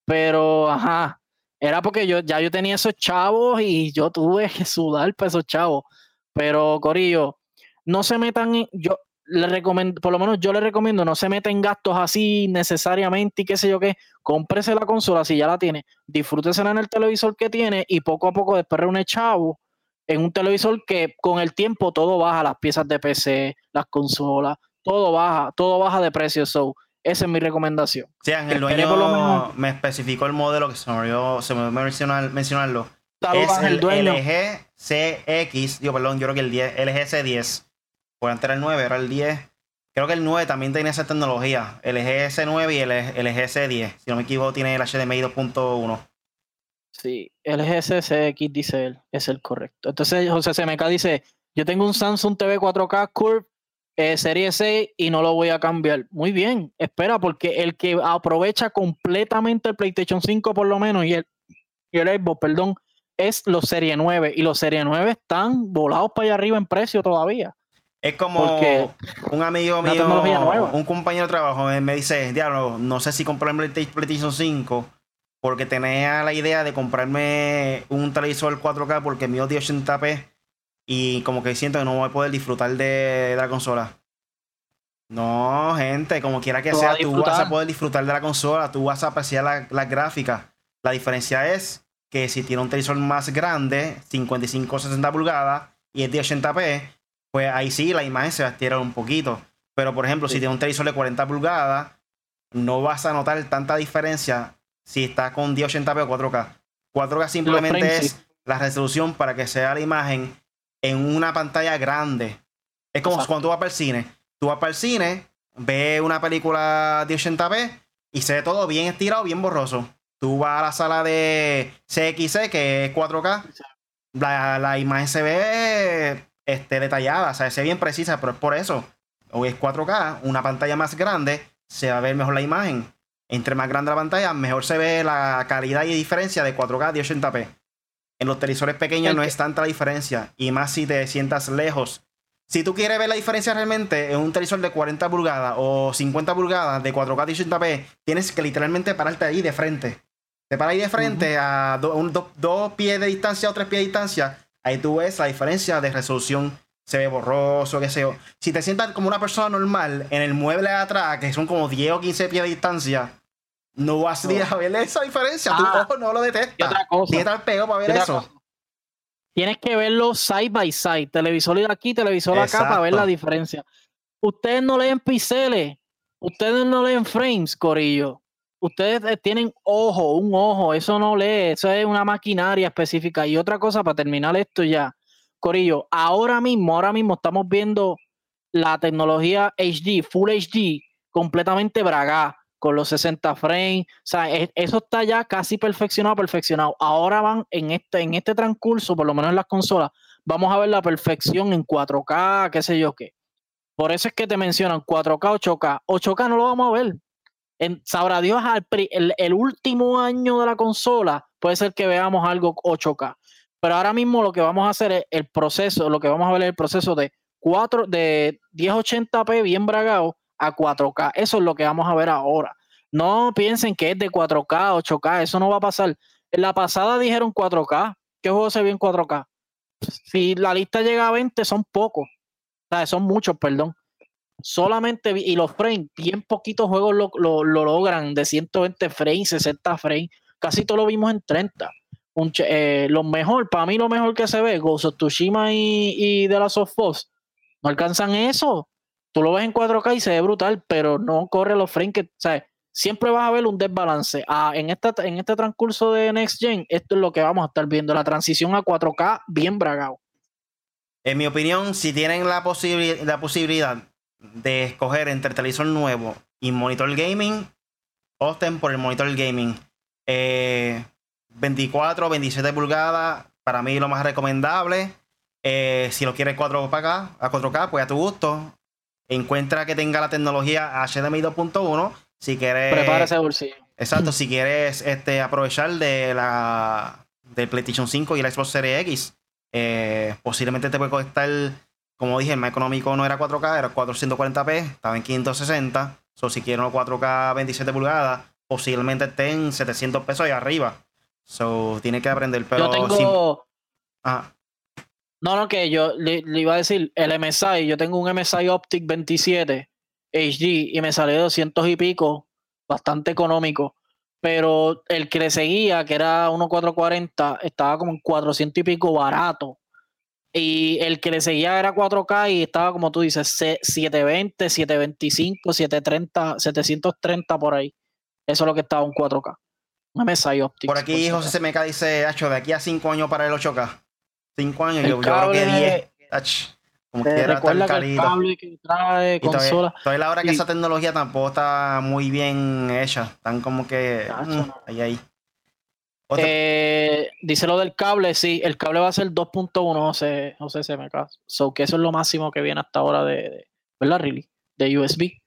Pero, ajá era porque yo ya yo tenía esos chavos y yo tuve que sudar para esos chavos. Pero, Corillo, no se metan yo le recomiendo, por lo menos yo le recomiendo, no se metan en gastos así necesariamente y qué sé yo qué. Cómprese la consola si ya la tiene, disfrútesela en el televisor que tiene y poco a poco después reúne chavo en un televisor que con el tiempo todo baja, las piezas de PC, las consolas, todo baja, todo baja de precio. So, esa es mi recomendación. Sí, Ángel dueño me especificó el modelo que se me olvidó, se me mencionar, mencionarlo. es el, LG CX, yo perdón, yo creo que el 10, LG C10. Por antes era el 9, era el 10. Creo que el 9 también tenía esa tecnología. El LG C9 y el LG C10. Si no me equivoco, tiene el HDMI 2.1. Sí, LG CX dice él, es el correcto. Entonces José CMK dice, yo tengo un Samsung TV 4K Curve eh, Serie 6 y no lo voy a cambiar. Muy bien, espera, porque el que aprovecha completamente el PlayStation 5 por lo menos y el, y el Xbox, perdón, es los Serie 9 y los Serie 9 están volados para allá arriba en precio todavía. Es como un amigo mío, un compañero de trabajo me, dice, diablo, no sé si comprarme el PlayStation 5 porque tenía la idea de comprarme un televisor 4K porque mío de 80p y como que siento que no voy a poder disfrutar de, la consola. No, gente, como quiera que sea, tú vas a poder disfrutar de la consola, tú vas a apreciar las la gráficas. La diferencia es que si tiene un televisor más grande, 55 o 60 pulgadas, y es de 80p, pues ahí sí la imagen se va a estirar un poquito. Pero por ejemplo, si tiene un televisor de 40 pulgadas, no vas a notar tanta diferencia si está con 1080p o 4K. 4K simplemente es la resolución para que sea la imagen en una pantalla grande. Es como cuando tú vas para el cine. Tú vas para el cine, ves una película de 80p y se ve todo bien estirado, bien borroso. Tú vas a la sala de CXC, que es 4K, la, imagen se ve este, detallada, o sea, se ve bien precisa, pero es por eso. Hoy es 4K, una pantalla más grande, se va a ver mejor la imagen. Entre más grande la pantalla, mejor se ve la calidad y diferencia de 4K de 80p. En los televisores pequeños no es tanta la diferencia. Y más si te sientas lejos si tú quieres ver la diferencia realmente en un televisor de 40 pulgadas o 50 pulgadas de 4K 80p, tienes que literalmente pararte ahí de frente. Te paras ahí de frente a dos pies de distancia o tres pies de distancia. Ahí tú ves la diferencia de resolución. Se ve borroso, qué sé yo. Si te sientas como una persona normal en el mueble de atrás, que son como 10 o 15 pies de distancia, no vas a ver esa diferencia. tu ah. ojo no lo detecta. Tienes que estar pegado para ver eso. Tienes que verlo side by side. Televisor aquí, televisor acá para ver la diferencia. Ustedes no leen píxeles. Ustedes no leen frames, Corillo. Ustedes eh, tienen ojo, un ojo. Eso no lee. Eso es una maquinaria específica. Y otra cosa para terminar esto ya. Corillo, ahora mismo, ahora mismo estamos viendo la tecnología HD, Full HD, completamente bragada con los 60 frames. O sea, eso está ya casi perfeccionado, perfeccionado. Ahora van en este, en este transcurso, por lo menos en las consolas, vamos a ver la perfección en 4K, qué sé yo qué. Por eso es que te mencionan 4K, 8K. 8K no lo vamos a ver. Sabrá Dios, el, el último año de la consola puede ser que veamos algo 8K. Pero ahora mismo lo que vamos a hacer es el proceso, lo que vamos a ver es el proceso de 4, de 1080p bien bragado a 4K. Eso es lo que vamos a ver ahora. No piensen que es de 4K, 8K, eso no va a pasar. En la pasada dijeron 4K. ¿Qué juego se vio en 4K? Si la lista llega a 20, son pocos. O son muchos, perdón. Solamente, y los frames, bien poquitos juegos lo, logran de 120 frames, 60 frames. Casi todo lo vimos en 30. Eh, lo mejor, para mí lo mejor que se ve, Ghost of Tsushima y, y The Last of no alcanzan eso tú lo ves en 4K y se ve brutal, pero no corre los frames que, sea, siempre vas a ver un desbalance. Ah, en, esta, en este transcurso de Next Gen, esto es lo que vamos a estar viendo, la transición a 4K bien bragado. En mi opinión, si tienen la, la posibilidad de escoger entre televisor nuevo y monitor gaming, opten por el monitor gaming. 24 o 27 pulgadas, para mí lo más recomendable. Eh, si lo quieres 4 k a 4K, pues a tu gusto encuentra que tenga la tecnología HDMI 2.1. Si quieres. Prepara ese bolsillo. Exacto, si quieres este, aprovechar de la del PlayStation 5 y la Xbox Series X, eh, posiblemente te puede costar, como dije, el más económico no era 4K, era 440p, estaba en 560. O si quieres 4K 27 pulgadas, posiblemente esté en 700 pesos y arriba. So, tiene que aprender, pero. Yo tengo. No, no, que yo le, iba a decir, el MSI, yo tengo un MSI Optic 27 HD y me salió 200 y pico, bastante económico. Pero el que le seguía, que era 1440, estaba como en 400 y pico barato. Y el que le seguía era 4K y estaba, como tú dices, 720, 725, 730, 730 por ahí. Eso es lo que estaba un 4K. Un MSI Optic. Por aquí José CMK dice, Hacho, de aquí a 5 años para el 8K. Cinco años, yo, creo que 10. Como quiera, tan carito. El cable que trae, consola. Todavía, la hora que esa tecnología tampoco está muy bien hecha. Están como que. Mm, ahí, ahí. Eh, dice lo del cable, sí, el cable va a ser 2.1, José, José CMK. So que eso es lo máximo que viene hasta ahora de, ¿verdad, Really? De USB.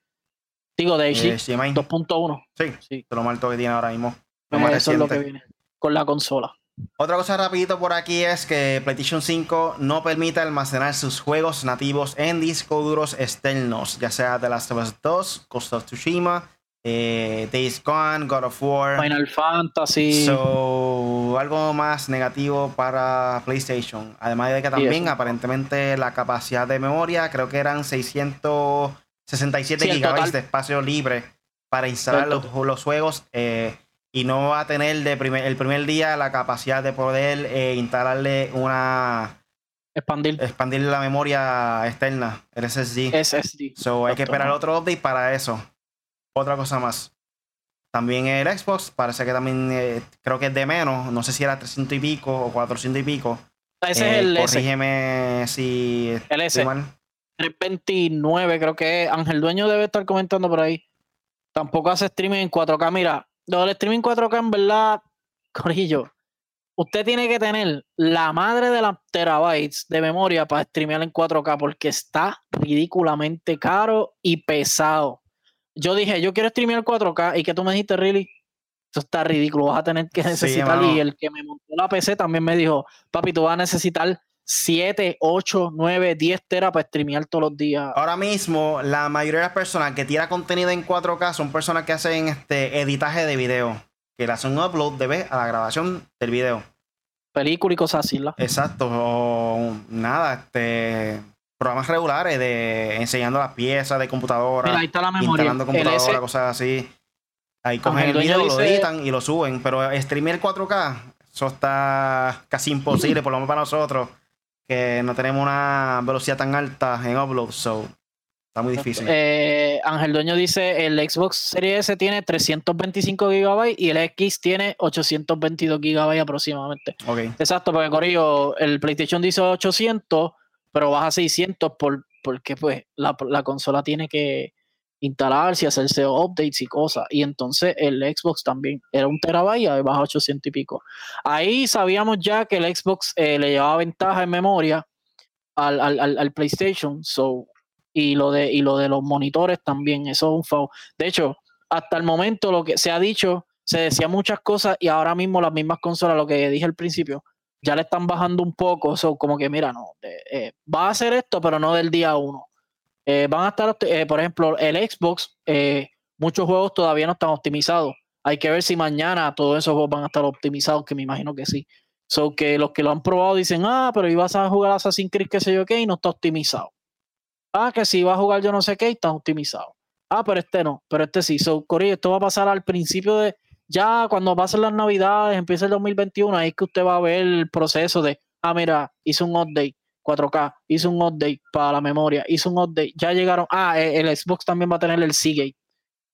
Digo, de HD. 2.1. Sí, sí. Lo más alto que tiene ahora mismo. eso es lo que viene con la consola. Otra cosa rapidito por aquí es que PlayStation 5 no permite almacenar sus juegos nativos en discos duros externos, ya sea The Last of Us 2, Ghost of Tsushima, eh, Days Gone, God of War. Final Fantasy. So, algo más negativo para PlayStation. Además de que también aparentemente la capacidad de memoria, creo que eran 667 GB de espacio libre para instalar los, los, juegos. Eh, y no va a tener de primer, el primer día la capacidad de poder eh, instalarle una expandir expandir la memoria externa, el SSD. SSD. So hay que esperar otro update para eso. Otra cosa más. También el Xbox, parece que también eh, creo que es de menos, no sé si era 300 y pico o 400 y pico. Ese es el eh, Corrígeme si el S. 329 creo que Ángel Dueño debe estar comentando por ahí. Tampoco hace streaming en 4K. Mira, lo del streaming 4K, en verdad, Corillo, usted tiene que tener la madre de las terabytes de memoria para streamear en 4K porque está ridículamente caro y pesado. Yo dije, yo quiero streamear 4K y que tú me dijiste, really, esto está ridículo, vas a tener que necesitar. y el que me montó la PC también me dijo, papi, tú vas a necesitar 7, 8, 9, 10 teras para streamear todos los días. Ahora mismo, la mayoría de las personas que tiran contenido en 4K son personas que hacen este editaje de video. Que le hacen un upload de vez a la grabación del video. Película y cosas así, ¿la? Exacto. O nada, este. Programas regulares de enseñando las piezas de computadora. Mira, ahí está la memoria. Instalando computadora, cosas así. Ahí cogen el video, lo editan y lo suben. Pero streamer 4K, eso está casi imposible, por lo menos para nosotros que no tenemos una velocidad tan alta en upload, so está muy difícil. Eh, Ángel Dueño dice, el Xbox Series S tiene 325 GB y el X tiene 822 GB aproximadamente. Okay. Exacto, porque Corillo, el PlayStation dice 800, pero baja 600 por, porque pues la, la consola tiene que instalarse y hacerse updates y cosas. Y entonces el Xbox también era un terabyte y baja 800 y pico. Ahí sabíamos ya que el Xbox eh, le llevaba ventaja en memoria al, al, al, PlayStation. So, y lo de y lo de los monitores también, eso es un favor. De hecho, hasta el momento lo que se ha dicho, se decía muchas cosas y ahora mismo las mismas consolas, lo que dije al principio, ya le están bajando un poco. So, como que mira, no, eh, va a hacer esto, pero no del día uno eh, van a estar, eh, por ejemplo, el Xbox, eh, muchos juegos todavía no están optimizados. Hay que ver si mañana todos esos juegos van a estar optimizados, que me imagino que sí. So que los que lo han probado dicen, ah, pero ibas a jugar Assassin's Creed, qué sé yo qué, y no está optimizado. Ah, que si iba a jugar yo no sé qué, y está optimizado. Ah, pero este no, pero este sí. So, Corey, esto va a pasar al principio de, ya cuando pasen las navidades, empieza el 2021, ahí es que usted va a ver el proceso de, ah, mira, hice un update, 4K, hizo un update para la memoria, hizo un update, ya llegaron, ah, e, el, Xbox también va a tener el Seagate,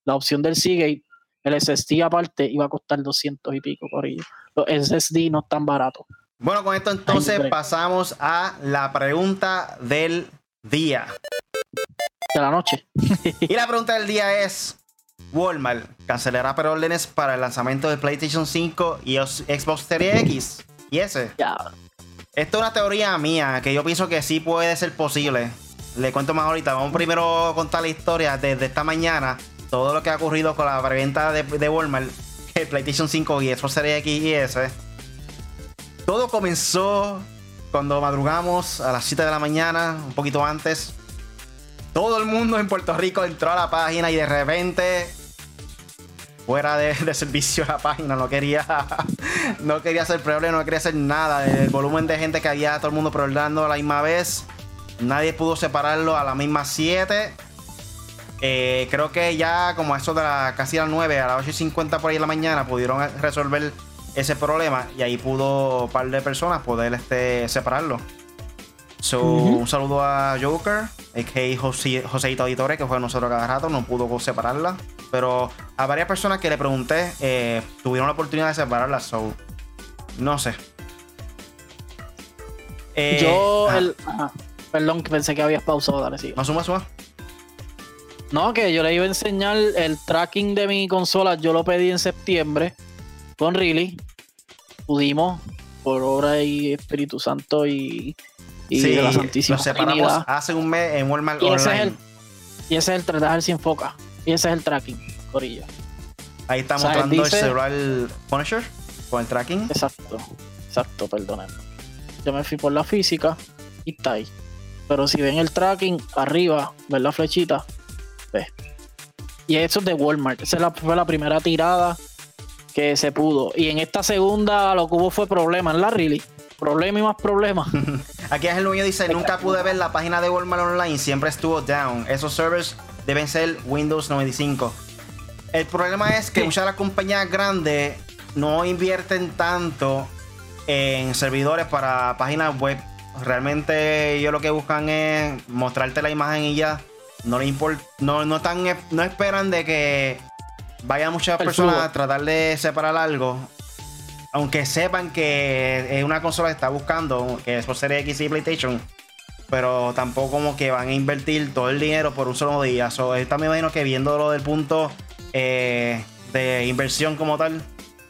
la opción del Seagate, el SSD aparte iba a costar 200 y pico por ello. Los SSD no están baratos. Bueno, con esto entonces pasamos a la pregunta del día. De la noche. y la pregunta del día es, Walmart cancelará preórdenes para el lanzamiento de PlayStation 5 y Xbox Series X y S. Ya. Esto es una teoría mía, que yo pienso que sí puede ser posible. Le cuento más ahorita. Vamos primero a contar la historia desde esta mañana. Todo lo que ha ocurrido con la preventa de, Walmart, el PlayStation 5 y Xbox Series X y S. Todo comenzó cuando madrugamos a las 7 de la mañana, un poquito antes. Todo el mundo en Puerto Rico entró a la página y de repente fuera de, servicio la página, no quería no quería hacer problema, no quería hacer nada. El volumen de gente que había todo el mundo preordenando a la misma vez, nadie pudo separarlo a la misma 7. Eh, creo que ya como eso de la, casi a las 9, a las 8 y 50 por ahí en la mañana, pudieron resolver ese problema y ahí pudo un par de personas poder este, separarlo. So, Un saludo a Joker, a.k.a. José, Joseito Auditore, que fue nosotros cada rato, no pudo separarla. Pero a varias personas que le pregunté, eh, tuvieron la oportunidad de separarla, so, no sé. Eh, Yo, el, perdón, pensé que habías pausado, dale, sí. Más suma, suma. No, que yo le iba a enseñar el tracking de mi consola, yo lo pedí en septiembre con Really. Pudimos, por obra y Espíritu Santo y y sí, de la Santísima. Lo separamos hace un mes en Walmart y Ese es el, y ese es el tratar sin foca. Y ese es el tracking, Corillo. Ahí está mostrando el celular Punisher con el tracking. Exacto, exacto, perdónenme. Yo me fui por la física y está ahí. Pero si ven el tracking arriba, ven la flechita, ve. Y eso es de Walmart. Esa fue la primera tirada que se pudo. Y en esta segunda lo que hubo fue problema en la really Problema y más problemas. Aquí Ángel Núñez dice, nunca pude ver la página de Walmart Online, siempre estuvo down. Esos servers deben ser Windows 95. El problema es que muchas de las compañías grandes no invierten tanto en servidores para páginas web. Realmente ellos lo que buscan es mostrarte la imagen y ya. No le importa, no, no, tan, no esperan de que vayan muchas personas a tratar de separar algo aunque sepan que es una consola que está buscando, que es por Series X y PlayStation, pero tampoco como que van a invertir todo el dinero por un solo día. So, también imagino que viéndolo del punto eh, de inversión como tal,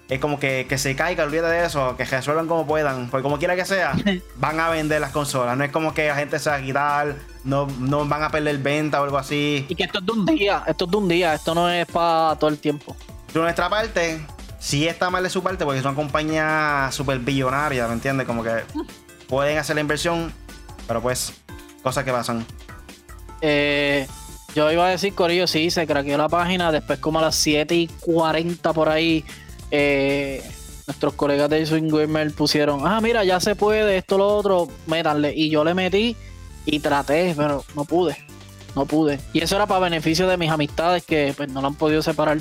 es como que, que se caiga, olvídate de eso, que resuelvan como puedan, porque como quiera que sea, van a vender las consolas. No es como que la gente se va a quitar, no, no van a perder venta o algo así. Y que esto es de un día, esto es de un día, esto no es para todo el tiempo. De nuestra parte, sí está mal de su parte porque es una compañía súper billonaria, ¿me entiendes? Como que pueden hacer la inversión, pero pues, cosas que pasan. Eh, yo iba a decir, Corillo, sí, se craqueó la página. Después, como a las 7 y 40 por ahí, eh, nuestros colegas de Swing Gamer pusieron: Ah, mira, ya se puede, esto, lo otro, métanle. Y yo le metí y traté, pero no pude. No pude. Y eso era para beneficio de mis amistades que pues, no lo han podido separar.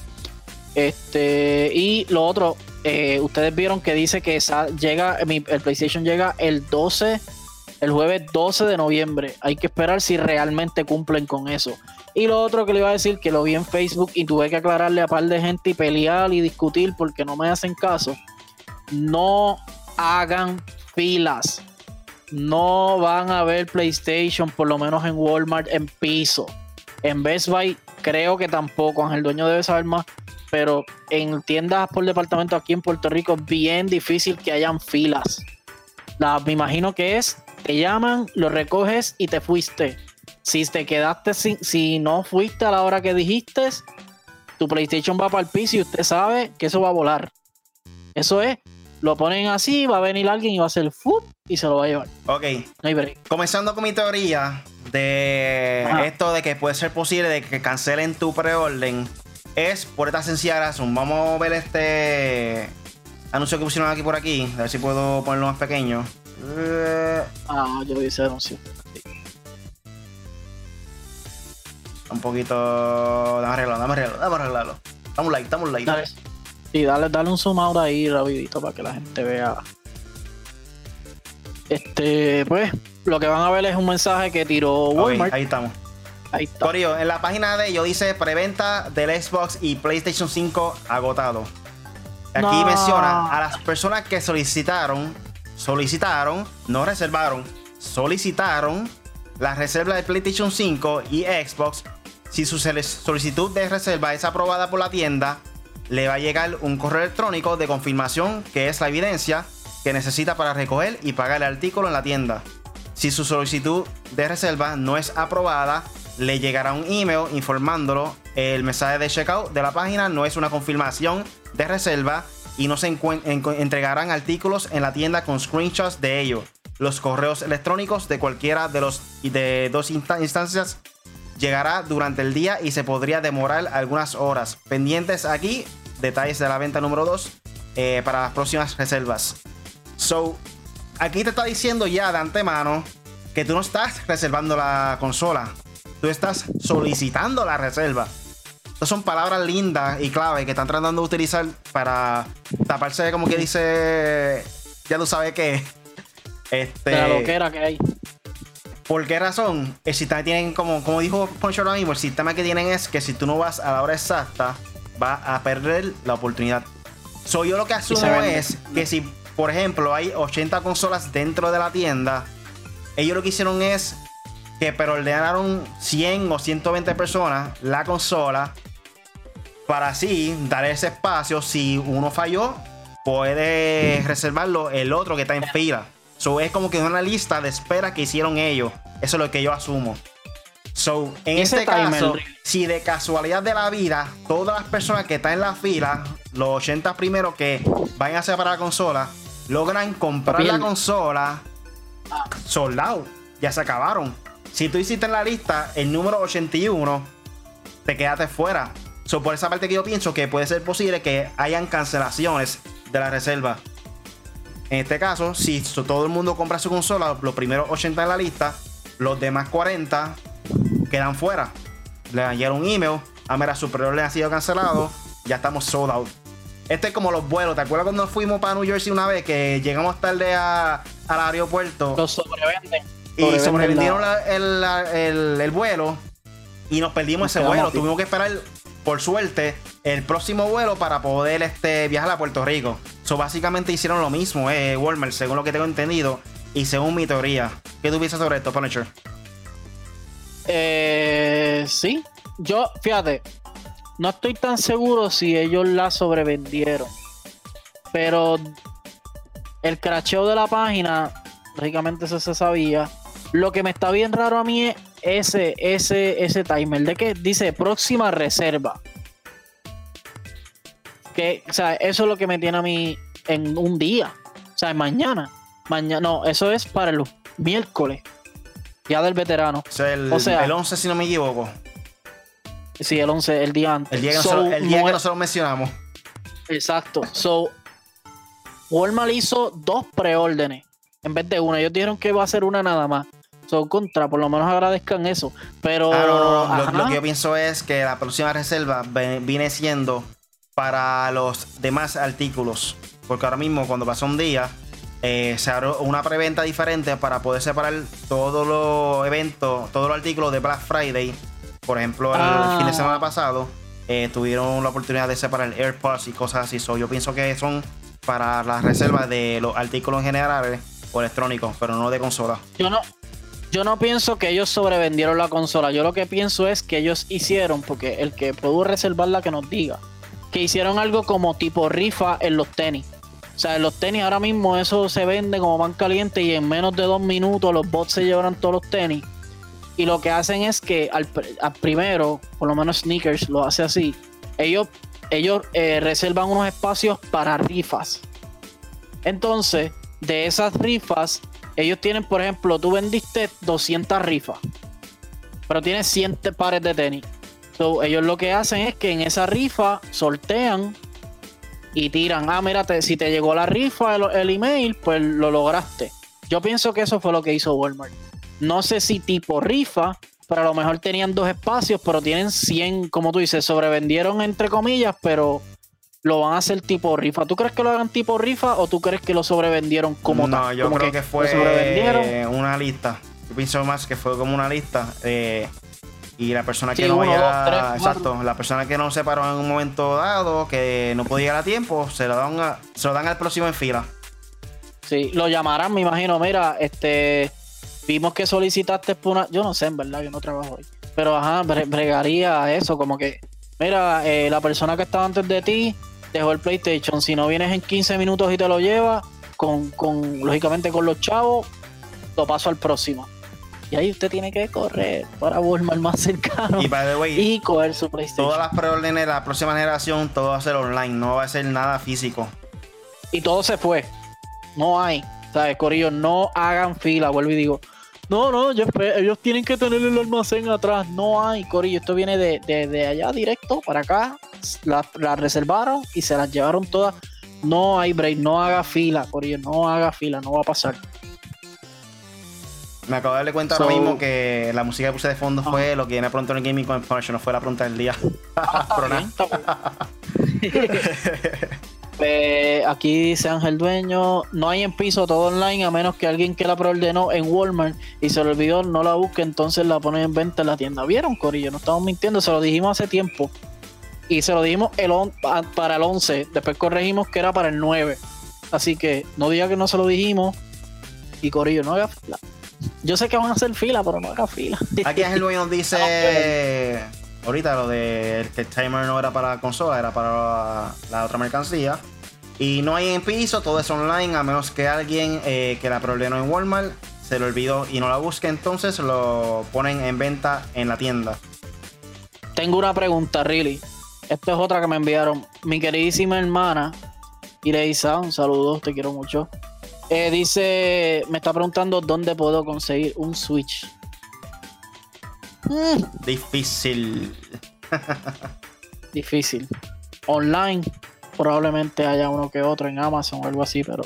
Este, y lo otro, eh, ustedes vieron que dice que llega, el PlayStation llega el 12 el jueves 12 de noviembre. Hay que esperar si realmente cumplen con eso. Y lo otro que le iba a decir, que lo vi en Facebook y tuve que aclararle a par de gente y pelear y discutir porque no me hacen caso. No hagan filas. No van a ver PlayStation, por lo menos en Walmart, en piso. En Best Buy, creo que tampoco. Ángel Dueño debe saber más. Pero en tiendas por departamento aquí en Puerto Rico bien difícil que hayan filas. La, me imagino que es te llaman, lo recoges y te fuiste. Si te quedaste sin, si no fuiste a la hora que dijiste, tu PlayStation va para el piso y usted sabe que eso va a volar. Eso es, lo ponen así, va a venir alguien y va a hacer ¡fup! y se lo va a llevar. Ok. Comenzando con mi teoría de esto de que puede ser posible de que cancelen tu preorden, es por esta sencilla razón. Vamos a ver este anuncio que pusieron aquí por aquí, a ver si puedo ponerlo más pequeño. Eh, ah, yo vi ese anuncio. Un poquito. Dame arreglarlo, dame arreglarlo, dame arreglarlo. Dame un like, dame un like. Dale. Sí, dale, dale un zoom out ahí rapidito para que la gente vea. Este, pues, lo que van a ver es un mensaje que tiró Walmart. ahí estamos. Ahí está. en la página de ellos dice preventa del Xbox y PlayStation 5 agotado. Aquí menciona a las personas que solicitaron solicitaron, no reservaron, solicitaron la reserva de PlayStation 5 y Xbox. Si su solicitud de reserva es aprobada por la tienda, le va a llegar un correo electrónico de confirmación que es la evidencia que necesita para recoger y pagar el artículo en la tienda. Si su solicitud de reserva no es aprobada, le llegará un email informándolo. El mensaje de checkout de la página no es una confirmación de reserva, y no se entregarán artículos en la tienda con screenshots de ello. Los correos electrónicos de cualquiera de los de dos instancias llegará durante el día y se podría demorar algunas horas. Pendientes aquí, detalles de la venta número 2 eh, para las próximas reservas. So, aquí te está diciendo ya de antemano que tú no estás reservando la consola, tú estás solicitando la reserva. Estas son palabras lindas y clave que están tratando de utilizar para taparse, como que dice, ya tú sabes qué. Este, lo que era que hay. ¿Por qué razón? El sistema tienen, como, como dijo Poncho ahora mismo, el sistema que tienen es que si tú no vas a la hora exacta, vas a perder la oportunidad. So, yo lo que asumo es que si, por ejemplo, hay 80 consolas dentro de la tienda, ellos lo que hicieron es que pero ordenaron 100 o 120 personas la consola para así dar ese espacio. Si uno falló, puede reservarlo el otro que está en fila. So, es como que una lista de espera que hicieron ellos. Eso es lo que yo asumo. So, en este caso, si de casualidad de la vida, todas las personas que están en la fila, los 80 primeros que vayan a separar la consola, logran comprar la consola soldado. Ya se acabaron. Si tú hiciste en la lista el número 81, te quedaste fuera. So, por esa parte que yo pienso que puede ser posible que hayan cancelaciones de la reserva. En este caso, si todo el mundo compra su consola, los primeros 80 en la lista, los demás 40 quedan fuera. Le llegar un email, a ah, mira, su le ha sido cancelado, ya estamos sold out. Este es como los vuelos. ¿Te acuerdas cuando fuimos para New Jersey una vez que llegamos tarde al aeropuerto? Los sobrevenden. Y sobrevendieron el, el, vuelo y nos perdimos ese vuelo. Tuvimos que esperar por suerte, el próximo vuelo para poder este, viajar a Puerto Rico. So, básicamente hicieron lo mismo, eh, Walmart, según lo que tengo entendido y según mi teoría. ¿Qué tú piensas sobre esto, Punisher? Eh, sí, yo, fíjate, no estoy tan seguro si ellos la sobrevendieron, pero el cracheo de la página, lógicamente eso se sabía. Lo que me está bien raro a mí es ese, ese, ese timer de que dice próxima reserva. Que, o sea, eso es lo que me tiene a mí en un día. O sea, mañana. Mañana, no, eso es para el miércoles. Ya del veterano. O sea, el, O sea- el 11, si no me equivoco. Sí, el 11, el día antes. El día que, So, nosotros, el día no que nosotros mencionamos. Exacto. So, Walmart hizo dos preórdenes en vez de una. Ellos dijeron que va a ser una nada más. So, contra, por lo menos agradezcan eso. Pero. Ah, no, no, no. Lo, que yo pienso es que la próxima reserva viene siendo para los demás artículos. Porque ahora mismo, cuando pasa un día, eh, se abre una preventa diferente para poder separar todos los eventos, todos los artículos de Black Friday. Por ejemplo, el Ah. fin de semana pasado, eh, tuvieron la oportunidad de separar AirPods y cosas así. So, yo pienso que son para las reservas de los artículos en general o electrónicos, pero no de consola. Yo no, yo no pienso que ellos sobrevendieron la consola. Yo lo que pienso es que ellos hicieron, porque el que pudo reservarla que nos diga, que hicieron algo como tipo rifa en los tenis. O sea, en los tenis ahora mismo eso se vende como pan caliente y en menos de dos minutos los bots se llevan todos los tenis. Y lo que hacen es que al, pr- al primero, por lo menos Sneakers lo hace así, ellos, ellos eh, reservan unos espacios para rifas. Entonces, de esas rifas, ellos tienen, por ejemplo, tú vendiste 200 rifas, pero tienes 100 pares de tenis. So, ellos lo que hacen es que en esa rifa sortean y tiran, ah, mírate, si te llegó la rifa, el, el email, pues lo lograste. Yo pienso que eso fue lo que hizo Walmart. No sé si tipo rifa, pero a lo mejor tenían dos espacios, pero tienen 100, como tú dices, sobrevendieron entre comillas, pero lo van a hacer tipo rifa. ¿Tú crees que lo hagan tipo rifa o tú crees que lo sobrevendieron como no, tal? yo Como creo que, lo fue sobrevendieron. una lista. Yo pienso más que fue como una lista. eh, y la persona que Sí, no uno, vaya. dos, tres, exacto, la persona que no se paró en un momento dado, que no podía llegar a tiempo, se lo dan, a- se lo dan al próximo en fila. Sí, lo llamarán, me imagino. Mira, este, vimos que solicitaste por una, yo no sé, en verdad, yo no trabajo ahí, pero ajá, bre- bregaría eso, como que, mira, eh, la persona que estaba antes de ti dejó el PlayStation, si no vienes en 15 minutos y te lo llevas, con, con lógicamente con los chavos, lo paso al próximo. Y ahí usted tiene que correr para Walmart más cercano Y by the way, y coger su PlayStation. todas las preórdenes de la próxima generación, todo va a ser online, no va a ser nada físico. y todo se fue. No hay. ¿Sabes, Corillo? No hagan fila, vuelvo y digo. No, no, ellos tienen que tener el almacén atrás. No hay, Corillo. Esto viene de, de- de allá directo para acá. Las las reservaron y se las llevaron todas. No hay break, no haga fila, Corillo. No haga fila, no va a pasar. Me acabo de darle cuenta ahora mismo que la música que puse de fondo fue lo que viene pronto en el Gaming con el Punisher, no fue la pregunta del día. Bien, está bien. Pues, aquí dice Ángel Dueño, no hay en piso todo online a menos que alguien que la preordenó en Walmart y se le olvidó, no la busque, entonces la ponen en venta en la tienda. ¿Vieron, Corillo? No estamos mintiendo, se lo dijimos hace tiempo. Y se lo dijimos el on- pa- para el 11, después corregimos que era para el 9. Así que no diga que no se lo dijimos. Y Corillo, no haga fila. Yo sé que van a hacer fila, pero no haga fila. Aquí Ángel Dueño dice ahorita lo de que el timer no era para la consola, era para la, otra mercancía. Y no hay en piso, todo es online, a menos que alguien eh, que la preordenó en Walmart se lo olvidó y no la busque, entonces lo ponen en venta en la tienda. Tengo una pregunta, really. Esta es otra que me enviaron. Mi queridísima hermana, Ireisa, un saludo, te quiero mucho. Eh, dice, me está preguntando dónde puedo conseguir un Switch. Mm, Difícil. difícil. Online, probablemente haya uno que otro en Amazon o algo así, pero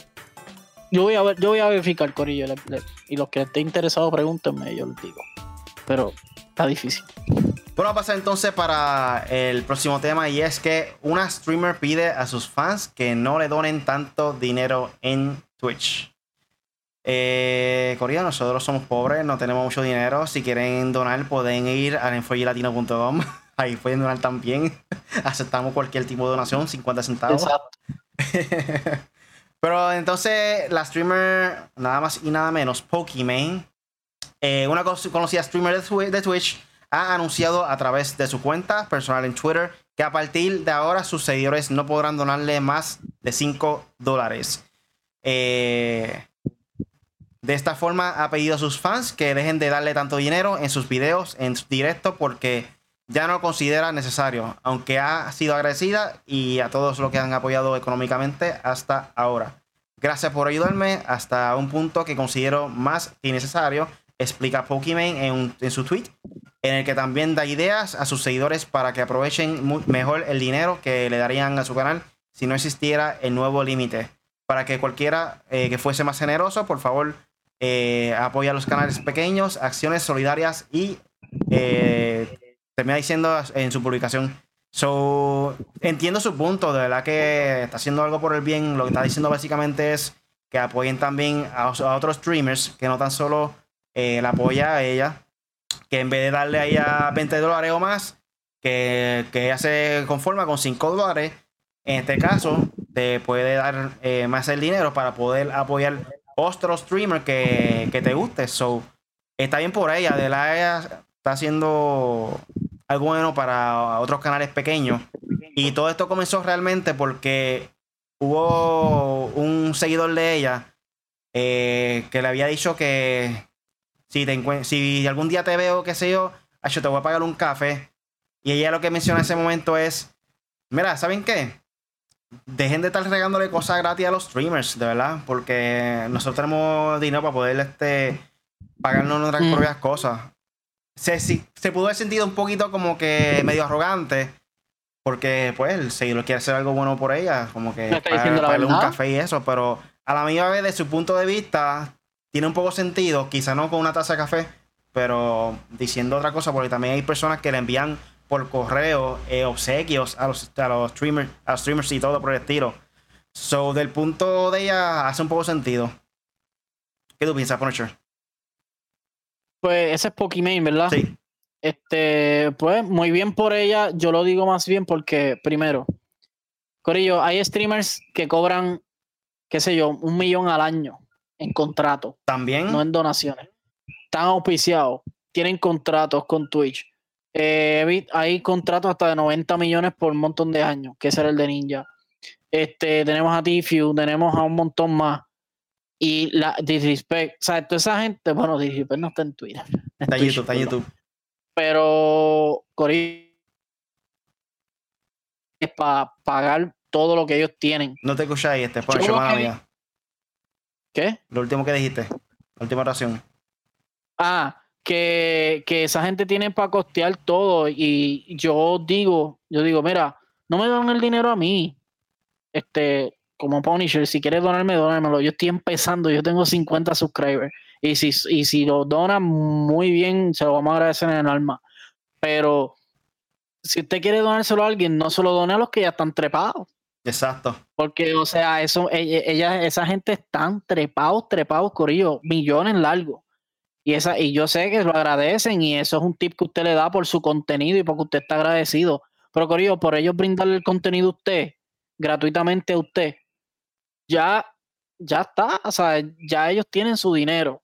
yo voy a ver, yo voy a verificar, Corillo, le- le- y los que estén interesados, pregúntenme, yo les digo. Pero está difícil. Bueno, a pasar entonces para el próximo tema y es que una streamer pide a sus fans que no le donen tanto dinero en Twitch. Eh, Corea, nosotros somos pobres, no tenemos mucho dinero. Si quieren donar, pueden ir a enfoyelatino.com. Ahí pueden donar también. Aceptamos cualquier tipo de donación, 50 centavos. Exacto. Pero entonces la streamer, nada más y nada menos, Pokimane, eh, una co- conocida streamer de Twitch, ha anunciado a través de su cuenta personal en Twitter que a partir de ahora sus seguidores no podrán donarle más de 5 dólares. Eh, de esta forma ha pedido a sus fans que dejen de darle tanto dinero en sus videos en directo porque ya no lo considera necesario, aunque ha sido agradecida y a todos los que han apoyado económicamente hasta ahora. Gracias por ayudarme hasta un punto que considero más innecesario, explica Pokimane en, en su tweet, en el que también da ideas a sus seguidores para que aprovechen mejor el dinero que le darían a su canal si no existiera el nuevo límite. Para que cualquiera eh, que fuese más generoso, por favor, eh, apoya a los canales pequeños, acciones solidarias y eh, termina diciendo en su publicación. So, entiendo su punto, de verdad que está haciendo algo por el bien. Lo que está diciendo básicamente es que apoyen también a, otros streamers, que no tan solo eh, la apoya a ella, que en vez de darle a ella 20 dólares o más, que, que ella se conforma con 5 dólares. En este caso, te puede dar eh, más el dinero para poder apoyar otro streamer que, que te guste. So, está bien por ella, de la ella está haciendo algo bueno para otros canales pequeños. Y todo esto comenzó realmente porque hubo un seguidor de ella eh, que le había dicho que si, te si algún día te veo, qué sé yo, yo te voy a pagar un café. Y ella lo que menciona en ese momento es, mira, ¿saben qué? Dejen de estar regándole cosas gratis a los streamers, de verdad, porque nosotros tenemos dinero para poder este, pagarnos nuestras mm. propias cosas se, se pudo haber sentido un poquito como que medio arrogante. Porque, pues, si lo quiere hacer algo bueno por ella, como que para, un café y eso, pero a la misma vez, de su punto de vista, tiene un poco sentido, quizá no con una taza de café, pero diciendo otra cosa, porque también hay personas que le envían por correo eh, obsequios a los, a los streamers, a los streamers y todo por el estilo. So, del punto de ella, hace un poco sentido. ¿Qué tú piensas, Punisher? Pues ese es Pokimane, ¿verdad? Sí. Este, pues muy bien por ella. Yo lo digo más bien porque, primero, Corillo, hay streamers que cobran, qué sé yo, un millón al año en contrato. También. No en donaciones. Están auspiciados, tienen contratos con Twitch. Eh, hay contratos hasta de 90 millones por un montón de años, que ese era el de Ninja. Este, tenemos a Tifu, tenemos a un montón más. Y la Disrespect, o sea, toda esa gente, bueno, Disrespect no está en Twitter. Está en YouTube, está en YouTube. Pero Cory es para pagar todo lo que ellos tienen. No te escucháis, este, por mía. ¿Qué? Lo último que dijiste, la última oración. Ah, que, que esa gente tiene para costear todo. Y yo digo, yo digo, mira, no me dan el dinero a mí. Este, como Punisher, si quieres donarme, donármelo. Yo estoy empezando, yo tengo 50 subscribers. Y si, y si lo donan muy bien, se lo vamos a agradecer en el alma. Pero si usted quiere donárselo a alguien, no se lo done a los que ya están trepados. Exacto. Porque, o sea, eso, e, e, ella, esa gente están trepados, trepados, corillo, millones largos. Y, esa, y yo sé que lo agradecen y eso es un tip que usted le da por su contenido y porque usted está agradecido. Pero, Corillo, por ellos brindarle el contenido a usted, gratuitamente a usted, ya, ya está, o sea, ya ellos tienen su dinero.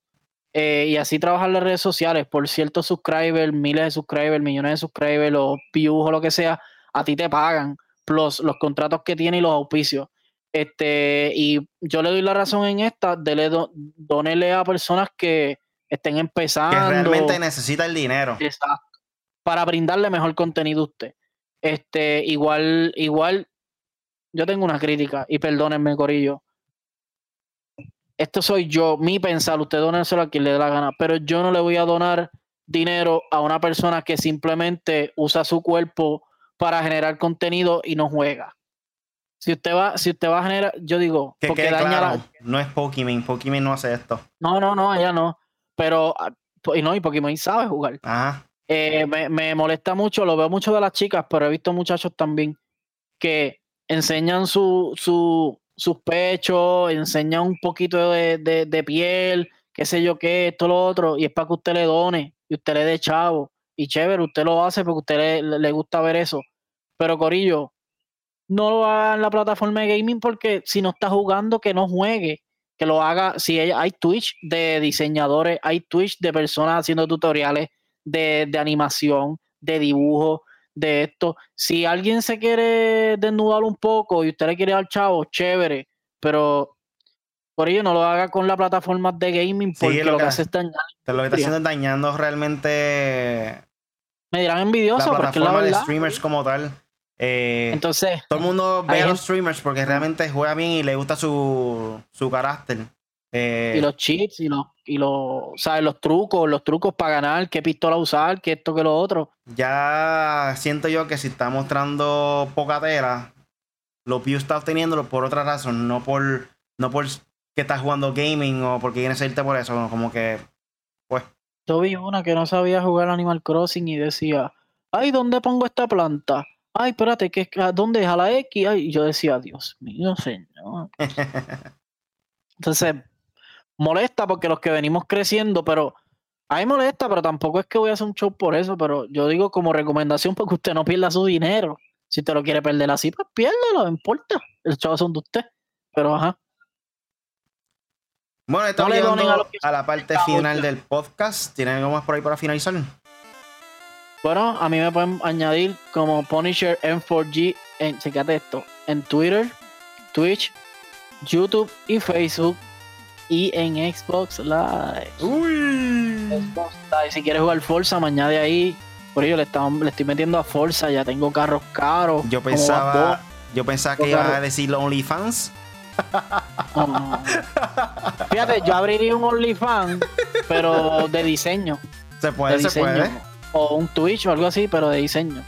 Eh, y así trabajan las redes sociales, por ciertos subscribers, miles de subscribers, millones de subscribers, los views o lo que sea, a ti te pagan, plus los contratos que tiene y los auspicios. Este, y yo le doy la razón en esta, dele, donele a personas que estén empezando. Que realmente necesita el dinero. Exacto. Para brindarle mejor contenido a usted. Este, igual, igual, yo tengo una crítica y perdónenme, Corillo. Esto soy yo, mi pensar, usted donéselo a quien le dé la gana, pero yo no le voy a donar dinero a una persona que simplemente usa su cuerpo para generar contenido y no juega. Si usted va, si usted va a generar, yo digo, que porque daña la... No es Pokémon, Pokémon no hace esto. No, no, no, ella no. Pero, ah, y no, y Pokémon sabe jugar. Eh, me, me molesta mucho, lo veo mucho de las chicas, pero he visto muchachos también que enseñan su, su, sus pechos, enseñan un poquito de, de, piel, qué sé yo qué, esto, lo otro, y es para que usted le done y usted le dé chavo. Y chévere, usted lo hace porque a usted le, le gusta ver eso. Pero Corillo, no lo haga en la plataforma de gaming porque si no está jugando, que no juegue. Que lo haga, si hay Twitch de diseñadores, hay Twitch de personas haciendo tutoriales de, de animación, de dibujo, de esto. Si alguien se quiere desnudar un poco y usted le quiere dar chavo, chévere, pero por ello no lo haga con la plataforma de gaming porque lo, que, hace es dañar. Lo que está haciendo es dañando realmente. Me dirán envidioso la porque la de streamers como tal. Eh, Entonces, todo el mundo ve a los streamers porque realmente juega bien y le gusta su, su carácter. Eh, y los chips y los, y los, ¿sabes? Los trucos, los trucos para ganar, qué pistola usar, qué esto, que lo otro. Ya siento yo que si está mostrando poca tela, los views está obteniéndolo por otra razón, no por, no por que estás jugando gaming o porque quieres irte por eso, como que Yo vi una que no sabía jugar Animal Crossing y decía, ay, ¿dónde pongo esta planta? Ay, espérate, ¿qué, ¿a ¿dónde es? A la X. Ay, y yo decía, Dios mío, señor. Entonces, molesta porque los que venimos creciendo, pero a mí molesta, pero tampoco es que voy a hacer un show por eso, pero yo digo como recomendación porque usted no pierda su dinero. Si usted lo quiere perder así, pues piérdelo, no importa. El show son de usted. Pero ajá. Bueno, estamos No llegando a que a la parte final del podcast. ¿Tienen algo más por ahí para finalizar? Bueno, a mí me pueden añadir como Punisher M4G en, checate esto, en Twitter, Twitch, YouTube y Facebook y en Xbox Live. Uy. Xbox Live. Si quieres jugar Forza, me añade ahí. Por ello le, estamos- le estoy metiendo a Forza, ya tengo carros caros. Yo pensaba, yo pensaba que iba a decir OnlyFans. Bunny. No, no. Fíjate, yo abriría un OnlyFans, pero de diseño. Se puede, de se diseño. puede. O un Twitch o algo así, pero de diseño.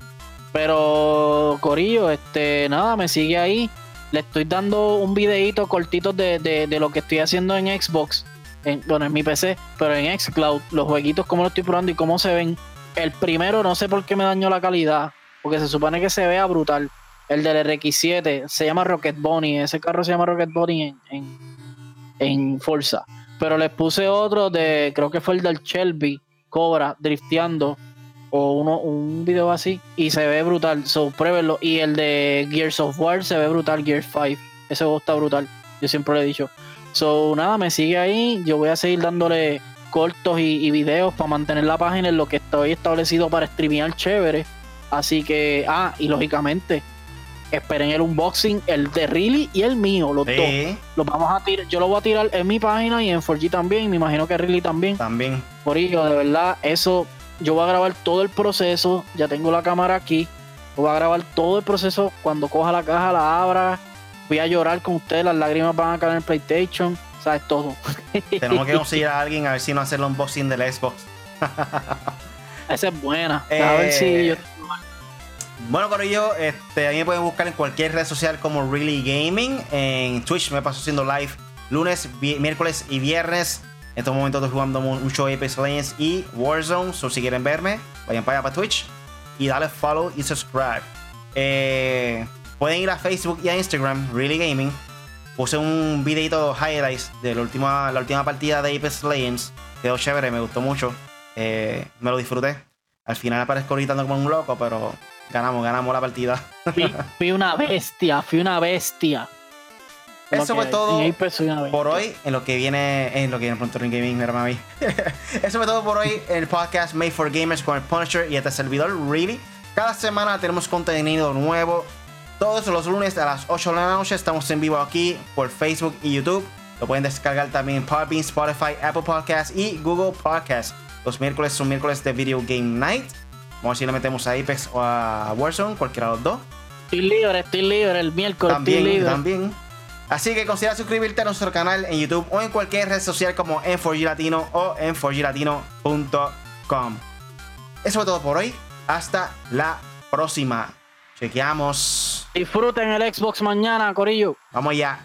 Pero, Corillo, este, nada, me sigue ahí. Le estoy dando un videito cortito de, de, de lo que estoy haciendo en Xbox. En, bueno, en mi PC, pero en Xcloud, los jueguitos, cómo lo estoy probando y cómo se ven. El primero, no sé por qué me dañó la calidad, porque se supone que se vea brutal. El del RX7 se llama Rocket Bunny, ese carro se llama Rocket Bunny en, en, en Forza. Pero les puse otro de, creo que fue el del Shelby, Cobra, drifteando, o uno, un video así, y se ve brutal. So, pruébenlo. Y el de Gears of War se ve brutal, Gears 5. Ese juego está brutal. Yo siempre lo he dicho. So, nada, me sigue ahí. Yo voy a seguir dándole cortos y, y videos para mantener la página en lo que estoy establecido para streamear chévere. Así que, ah, y lógicamente, esperen el unboxing, el de Riley y el mío, los dos. Los vamos a tirar, yo lo voy a tirar en mi página y en 4G también. Me imagino que Riley también. también. Por ello, de verdad, eso yo voy a grabar todo el proceso. Ya tengo la cámara aquí. Voy a grabar todo el proceso. Cuando coja la caja, la abra. Voy a llorar con ustedes. Las lágrimas van a caer en el PlayStation. ¿Sabes? Todo. Tenemos que conseguir a alguien a ver si no hace el unboxing del Xbox. Esa es buena. a ver Eh, si yo. Bueno, Corillo, este, a mí me pueden buscar en cualquier red social como Really Gaming. En Twitch me paso haciendo live lunes, miércoles y viernes. En estos momentos estoy jugando mu- mucho Apex Legends y Warzone. So, si quieren verme, vayan para allá para Twitch y dale follow y subscribe. Eh, pueden ir a Facebook y a Instagram, Really Gaming. Puse un videito highlights de la última, la última partida de Apex Legends. Quedó chévere, me gustó mucho. Eh, me lo disfruté. Al final aparezco gritando como un loco, pero ganamos, ganamos la partida. Fui una bestia. Fui una bestia. Eso fue todo por hoy en lo que viene en lo que viene pronto en gaming mira mami eso fue todo por hoy en el podcast Made for Gamers con el Punisher y este servidor Really. Cada semana tenemos contenido nuevo. Todos los lunes a las 8 de la noche estamos en vivo aquí por Facebook y YouTube. Lo pueden descargar también en Podbean, Spotify, Apple Podcasts y Google Podcasts. Los miércoles son miércoles de Video Game Night. Vamos a ver si le metemos a Apex o a Warzone cualquiera de los dos. Estoy libre, estoy libre. El miércoles estoy también, libre. también. Así que considera suscribirte a nuestro canal en YouTube o en cualquier red social como en 4G Latino o en 4glatino.com. Eso fue todo por hoy. Hasta la próxima. Chequeamos. Disfruten el Xbox mañana, Corillo. Vamos ya.